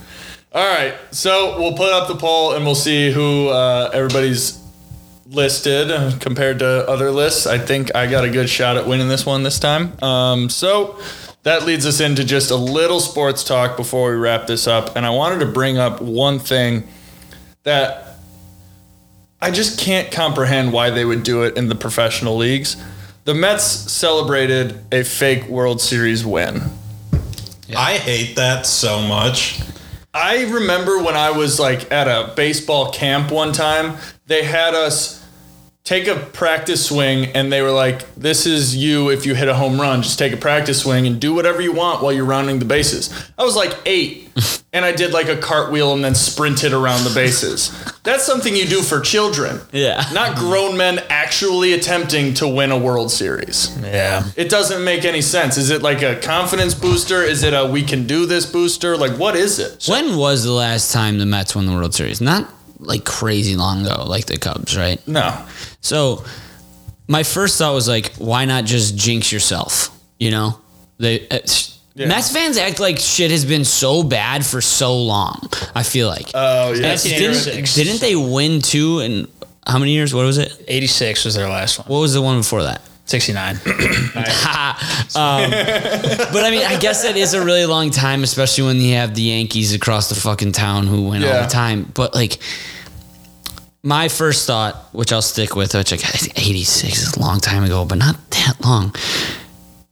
All right, so we'll put up the poll and we'll see who uh, everybody's listed compared to other lists. I think I got a good shot at winning this one this time. Um, so that leads us into just a little sports talk before we wrap this up. And I wanted to bring up one thing that I just can't comprehend why they would do it in the professional leagues. The Mets celebrated a fake World Series win. I hate that so much. I remember when I was like at a baseball camp one time, they had us take a practice swing, and they were like, "This is you if you hit a home run. Just take a practice swing and do whatever you want while you're rounding the bases." I was like eight, and I did like a cartwheel and then sprinted around the bases. That's something you do for children. Yeah. Not grown men actually attempting to win a World Series. Yeah. It doesn't make any sense. Is it like a confidence booster? Is it a we can do this booster? Like what is it? When was the last time the Mets won the World Series? Not like crazy long ago, like the Cubs, right? No. So my first thought was like, why not just jinx yourself? You know, they uh, Yeah. Mets fans act like shit has been so bad for so long. I feel like Oh yeah. Didn't, didn't they win two in how many years? What was it? 86 was their last one. What was the one before that? 69. um, but I mean, I guess that is a really long time, especially when you have the Yankees across the fucking town who win all the time. But like, my first thought, which I'll stick with, which like 86 is a long time ago, but not that long.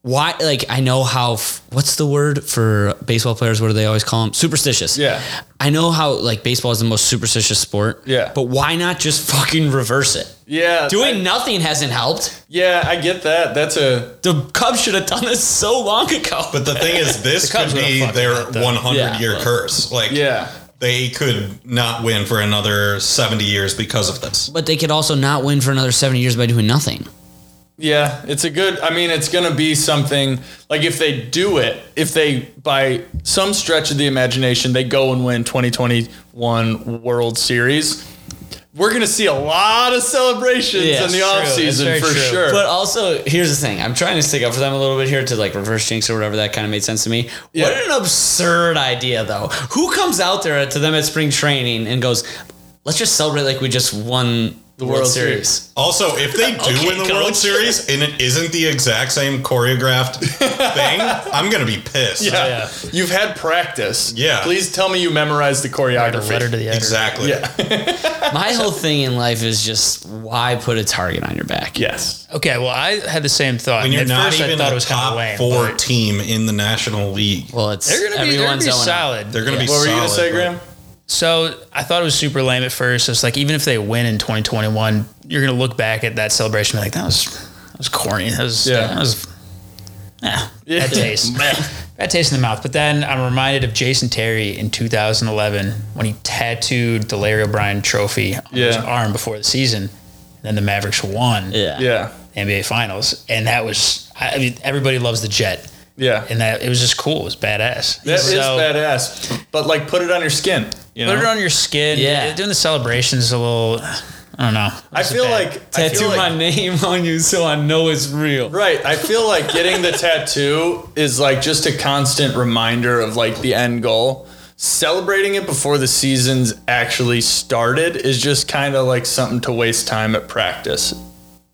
Why? Like, I know how. What's the word for baseball players? What do they always call them? Superstitious. Yeah. I know how like baseball is the most superstitious sport. Yeah. But why not just fucking reverse it? Yeah. Doing I- nothing hasn't helped. yeah, I get that. That's a The Cubs should have done this so long ago. But the thing is, this Cubs could would've be their 100 Yeah. year curse. Like, yeah. They could not win for another 70 years because of this. But they could also not win for another 70 years by doing nothing. Yeah, it's a good. I mean, it's going to be something like if they do it, if they by some stretch of the imagination they go and win 2021 World Series, we're going to see a lot of celebrations Yeah, in the off true. It's for true. sure. But also, here's the thing. I'm trying to stick up for them a little bit here to like reverse jinx or whatever. That kind of made sense to me. Yeah. What an absurd idea, though. Who comes out there to them at spring training and goes, let's just celebrate like we just won the World, World Series? Series. Also, if they do Okay, win the World. Series and it isn't the exact same choreographed thing, I'm going to be pissed. yeah. yeah. you've had practice. Yeah. please tell me you memorized the choreography. letter to the editor. Exactly. Yeah. My whole thing in life is just why put a target on your back? yes. Okay, well, I had the same thought. When you're At not first, I even thought a it was top lame. four but team in the National League, Well, it's They're going to be, they're gonna everyone's be solid. they're going to be What were you going to solid, say, but- Graham? So I thought it was super lame at first. It's like even if they win in 2021, you're gonna look back at that celebration and be like, that was that was corny. That was Yeah. that was yeah, Yeah. bad taste. bad taste in the mouth. But then I'm reminded of Jason Terry in 2011 when he tattooed the Larry O'Brien trophy on his arm before the season. And then the Mavericks won Yeah. Yeah. NBA Finals. And that was I I mean, everybody loves the jet. Yeah. And that it was just cool. It was badass. That is So- badass. But like, put it on your skin. You know? Put it on your skin. Yeah. Doing the celebrations is a little I don't know. I feel like I Tattoo feel like- my name on you so I know it's real. Right. I feel like getting the tattoo is like just a constant reminder of like the end goal. Celebrating it before the season's actually started is just kind of like something to waste time at practice.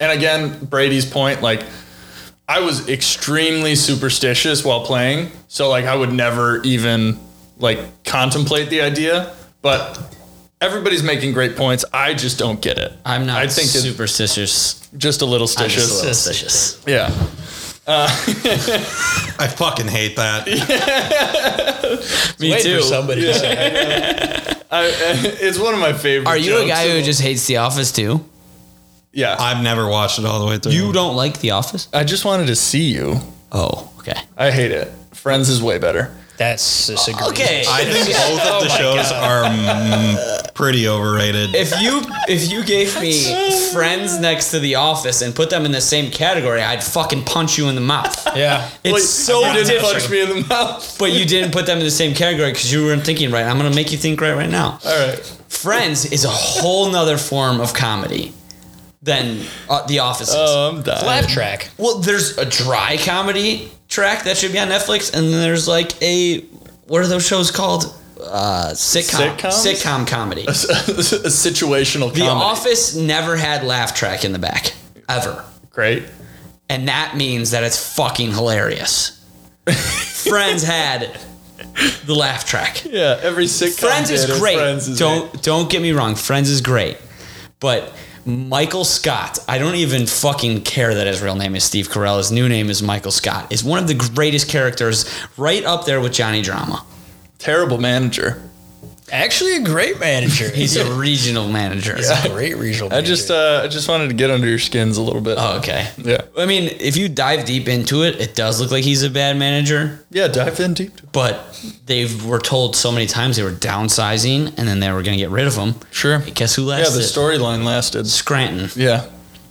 And again, Brady's point, like I was extremely superstitious while playing, so like I would never even like contemplate the idea, but everybody's making great points. I just don't get it. I'm not I think superstitious. just a little I'm just a stitious. little stitious. Yeah. Uh, I fucking hate that. Me Wait too. for somebody to say. I, it's one of my favorite. Are you a guy who just hates The Office too? Yeah. I, I've never watched it all the way through. You don't like The Office? I just wanted to see you. Oh, okay. I hate it. Friends is way better. That's disagree. Okay. I think both of the my shows are mm, pretty overrated. If you if you gave me Friends next to The Office and put them in the same category, I'd fucking punch you in the mouth. Yeah. It's Wait, so you didn't different. punch me in the mouth. But you didn't put them in the same category because you weren't thinking right. I'm gonna make you think right right now. All right. Friends is a whole nother form of comedy than uh, The Office. Is. Oh, I'm dying. Laugh track. Well, there's a dry comedy track that should be on Netflix, and then there's like a what are those shows called? Uh, sitcom, Sitcoms? sitcom comedy. a situational comedy. The comedy. Office never had laugh track in the back ever, Great. and that means that it's fucking hilarious. Friends had the laugh track. Yeah. Every sitcom. Friends is did it. great. Friends is don't don't get me wrong. Friends is great, but Michael Scott, I don't even fucking care that his real name is Steve Carell. His new name is Michael Scott. Is one of the greatest characters, right up there with Johnny Drama. terrible manager. Actually, a great manager. He's a regional manager. He's a great regional I manager. just uh, I just wanted to get under your skins a little bit. Oh, okay. Yeah. I mean, if you dive deep into it, it does look like he's a bad manager. Yeah, dive in deep. But they were told so many times they were downsizing, and then they were going to get rid of him. Sure. Guess who lasted? Yeah, the storyline lasted. Scranton. Yeah.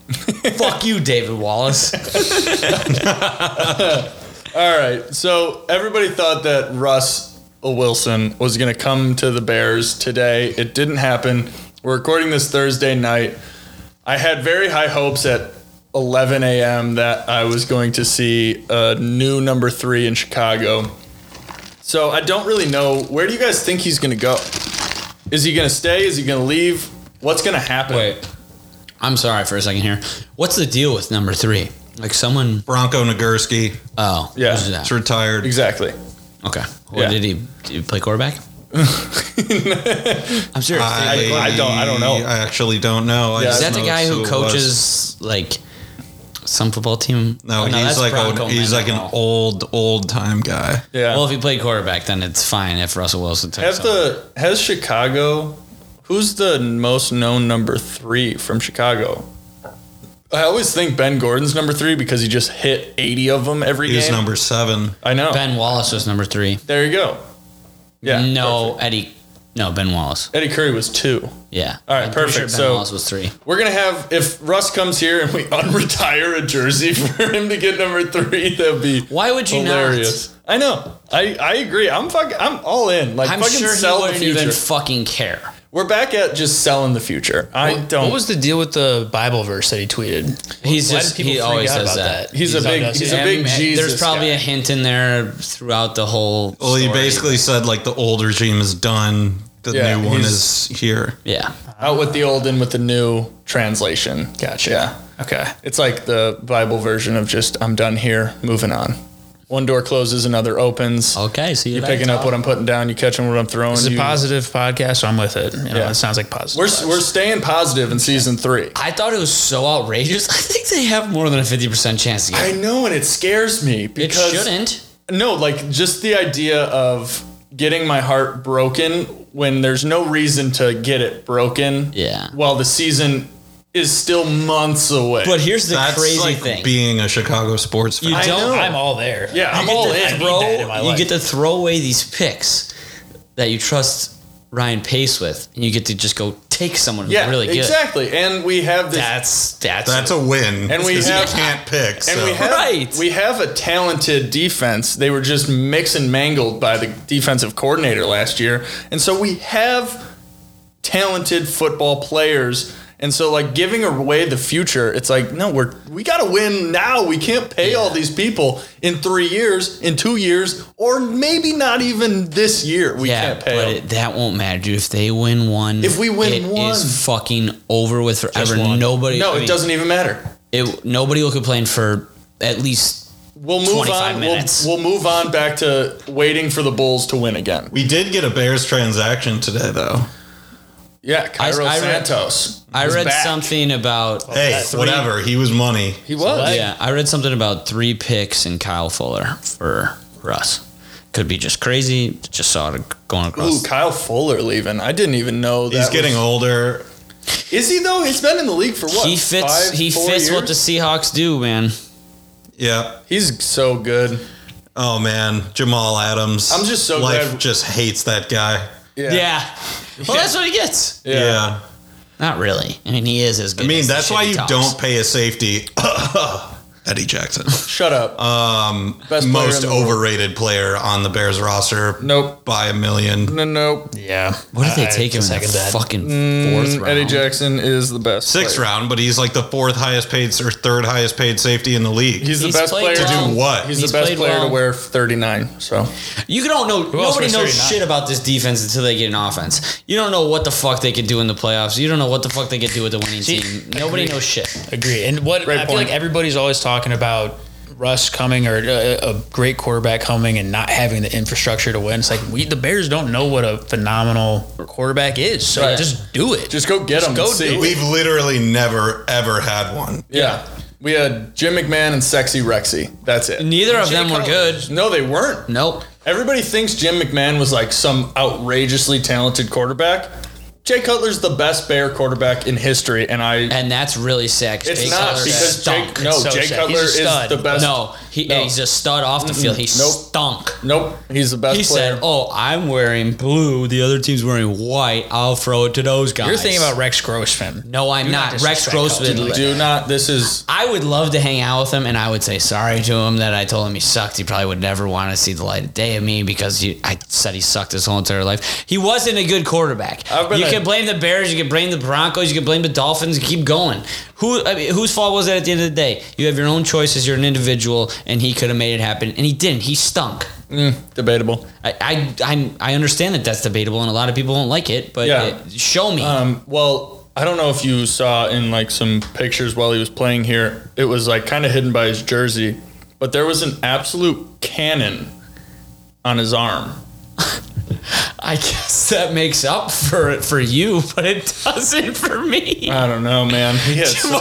Fuck you, David Wallace. All right. So everybody thought that Russ Wilson was going to come to the Bears today. It didn't happen. We're recording this Thursday night. I had very high hopes at 11 a.m. that I was going to see a new number three in Chicago. So I don't really know. Where do you guys think he's going to go? Is he going to stay? Is he going to leave? What's going to happen? Wait. I'm sorry for a second here. What's the deal with number three? Like someone. Bronco Nagurski Oh, Yeah. who's that? is retired. Exactly. Okay. What Yeah. did he? Did he play quarterback? I'm serious. I, I don't- I don't know. I actually don't know. I Yeah. Is that the guy who it was. coaches like some football team? No, Oh, he's like a, he's like an oh. old old time guy. Yeah. Well, if he played quarterback, then it's fine. If Russell Wilson took Have the has Chicago? Who's the most known number three from Chicago? I always think Ben Gordon's number three because he just hit eighty of them every He's game. number seven. I know. Ben Wallace was number three. There you go. Yeah. no, perfect. Eddie. No, Ben Wallace. Eddie Curry was two. Yeah. All right, I'm pretty perfect. Sure ben So- Wallace was three. We're gonna have if Russ comes here and we unretire a jersey for him to get number three, that'd be Why would you hilarious. I know. I, I agree. I'm fucking. I'm all in. Like not? I'm fucking sure he sell the wouldn't future. even fucking care. We're back at just selling the future. I What- don't. What was the deal with the Bible verse that he tweeted? He's Why just did people he always out does about that. He's a big- does he's a big And Jesus There's probably guy. a hint in there throughout the whole. Well, he basically said like the old regime is done. The Yeah, new one is here. Yeah. out with the old and with the new translation. Gotcha. Yeah. Okay. It's like the Bible version of just I'm done here, moving on. One door closes, another opens. Okay. So You're picking up what I'm putting down. You catching what I'm throwing. It's a You- positive podcast, so I'm with it. You know, Yeah. it sounds like positive. We're vibes. we're staying positive in season three. I thought it was so outrageous. I think they have more than a fifty percent chance to get. I know, and it scares me It because shouldn't. no, like just the idea of getting my heart broken when there's no reason to get it broken. Yeah. While the season is still months away. But here's the That's crazy like thing. being a Chicago sports fan. You I don't. know. I'm all there. Yeah, I'm all to in. I throw, in my you life. get to throw away these picks that you trust Ryan Pace with, and you get to just go take someone who's yeah, really good. exactly. And we have this That's that's That's a win. And we have- you can't pick. And so. we have Right. we have a talented defense. They were just mixed and mangled by the defensive coordinator last year. And so we have talented football players. And so like giving away the future, it's like, no, we're we gotta win now. We can't pay all these people in three years, in two years, or maybe not even this year. We yeah, can't pay but them. it, that won't matter, dude. If they win one, If we win it is one. fucking over with forever. Nobody. no, I it mean, doesn't even matter. It, nobody will complain for at least. We'll move on. We'll, we'll move on back to waiting for the Bulls to win again. we did get a Bears transaction today, though. Yeah, Cairo I read- Santos. I read back. something about. Hey, three- whatever. He was money. He was. Yeah, I read something about three picks in Kyle Fuller for Russ. Could be just crazy. Just saw it going across. Ooh, Kyle Fuller leaving. I didn't even know that. He's getting was- older. Is he though? He's been in the league for what? he fits. five, he four fits what the? Seahawks do, man. Yeah. He's so good. Oh man, Jamal Adams. I'm just so life glad- just hates that guy. Yeah. Yeah. Well, that's what he gets. Yeah. Not really. I mean, he is as good. I mean, as the that's shit why he you talks. don't pay a safety. Eddie Jackson. Shut up. Um, Best player most in the world. overrated player on the Bears roster. Nope. By a million. no, no. yeah. What did they I- take him in second the that. fucking fourth round? Eddie Jackson is the best. Sixth player. round, but he's like the fourth highest paid or third highest paid safety in the league. He's the He's best played player well. To do what? He's, He's the best played player well. to wear 39. So You don't know. else Nobody wears knows 39? shit about this defense until they get an offense. You don't know what the fuck they could do in the playoffs. You don't know what the fuck they could do with the winning See, team. Nobody agreed. knows shit. Agree. And what Great I feel point. like everybody's always talking about Russ coming or a, a great quarterback coming and not having the infrastructure to win. It's like we the Bears don't know what a phenomenal quarterback is. So Right. just do it. just go get Just him. go see. do it. We've literally never ever had one. Yeah. We had Jim McMahon and Sexy Rexy. That's it. Neither of Jay them were good. No, they weren't. Nope. Everybody thinks Jim McMahon was like some outrageously talented quarterback. Jay Cutler's the best Bear quarterback in history, and I. And that's really sick. it's Jay not Cutler because stunk. no, so Jay sick. Cutler is the best. no, he, No. he's a stud off the field. He Nope. stunk. Nope, he's the best He player. said, "Oh, I'm wearing blue. The other team's wearing white. I'll throw it to those guys." You're thinking about Rex Grossman. No, I'm Do not. not Rex Grossman. Coach Do not. This is. I would love to hang out with him, and I would say sorry to him that I told him he sucked. He probably would never want to see the light of day of me because he, I said he sucked his whole entire life. He wasn't a good quarterback. You a- can blame the Bears, you can blame the Broncos, you can blame the Dolphins. Keep going. Who? I mean, whose fault was it at the end of the day? You have your own choices. You're an individual, and he could have made it happen, and he didn't. He stunk. Debatable. I, I, I, I understand that that's debatable, and a lot of people don't like it. But Yeah. it- show me. Um, well, I don't know if you saw in like some pictures while he was playing here. It was like kind of hidden by his jersey, but there was an absolute cannon on his arm. I guess that makes up for it for you, but it doesn't for me. I don't know, man. He had some-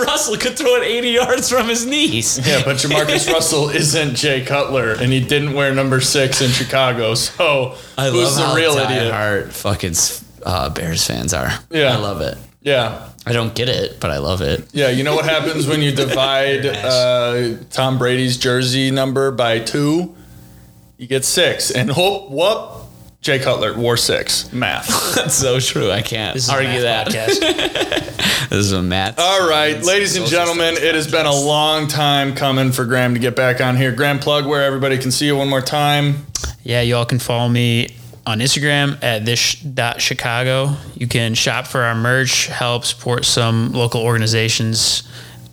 Russell could throw it 80 yards from his knees. yeah, but JaMarcus Russell isn't Jay Cutler, and he didn't wear number six in Chicago. So I who's the real idiot? diehard fucking uh, Bears fans are. Yeah. I love it. Yeah, I don't get it, but I love it. yeah. You know what happens when you divide uh, Tom Brady's jersey number by two? You get six, and whoop, whoop. Jay Cutler wore six. Math. That's so true. I can't This is a argue math that. podcast. This is a math. All right, ladies and gentlemen, it has been a long time coming for Graham to get back on here. Graham, plug where everybody can see you one more time. yeah, y'all can follow me on Instagram at this Chicago. You can shop for our merch, help support some local organizations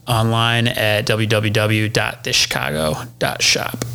online at www.thischicago.shop.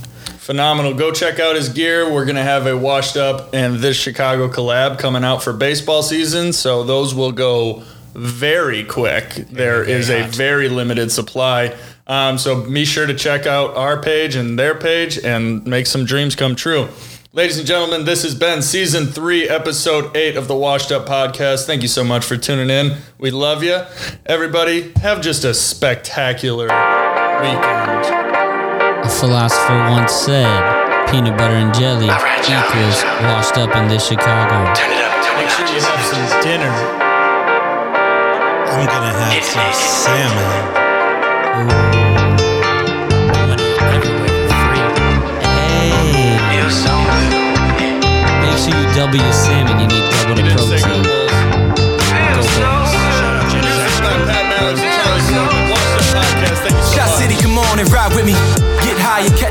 Phenomenal. Go check out his gear. We're going to have a washed up and this Chicago collab coming out for baseball season. So those will go very quick. There very is a very limited supply. Um, so be sure to check out our page and their page and make some dreams come true. Ladies and gentlemen, this has been season three, episode eight of the Washed Up Podcast. Thank you so much for tuning in. We love you. Everybody, have just a spectacular weekend. A philosopher once said, peanut butter and jelly equals washed up in this Chicago. Turn Make sure you have some dinner. I'm gonna have some salmon. Hey, make sure you double your salmon. You need double the protein. Shot City, come on and ride with me.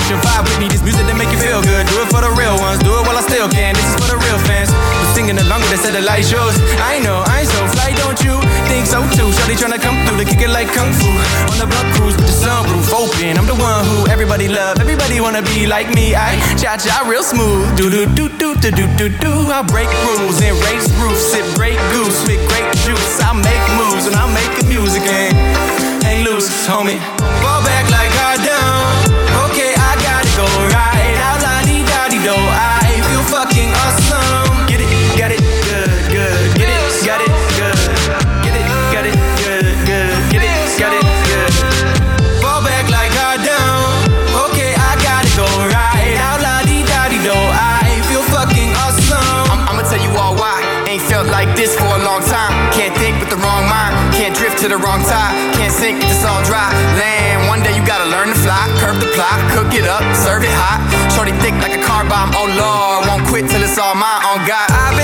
And a vibe with me. This music that make you feel good. Do it for the real ones. Do it while I still can. This is for the real fans. But singing along with us at the light shows. I know, I ain't so fly, don't you? Think so too. Shorty tryna come through to kick it like kung fu. On the block cruise with the sunroof open. I'm the one who everybody love. Everybody wanna be like me. I cha cha real smooth. Do do do do do do do do. I break rules and race roofs. Sip Grey Goose with great juice. I make moves when I'm making music and hang loose, homie. Do. I feel fucking awesome. Get it, got it, good, good. Get it, got it, good. Get it, got it, good, good. Get it, got it, good. Fall back like I done. Okay, I gotta go right. Out la di da di do. I feel fucking awesome. I'm, I'ma tell you all why. Ain't felt like this for a long time. Can't think with the wrong mind. Can't drift to the wrong tide. Can't sink it's all dry. Land. Curve. Cook it up. Serve it hot. Shorty thick like a car bomb. Oh lord. Won't quit till it's all mine. On God. I've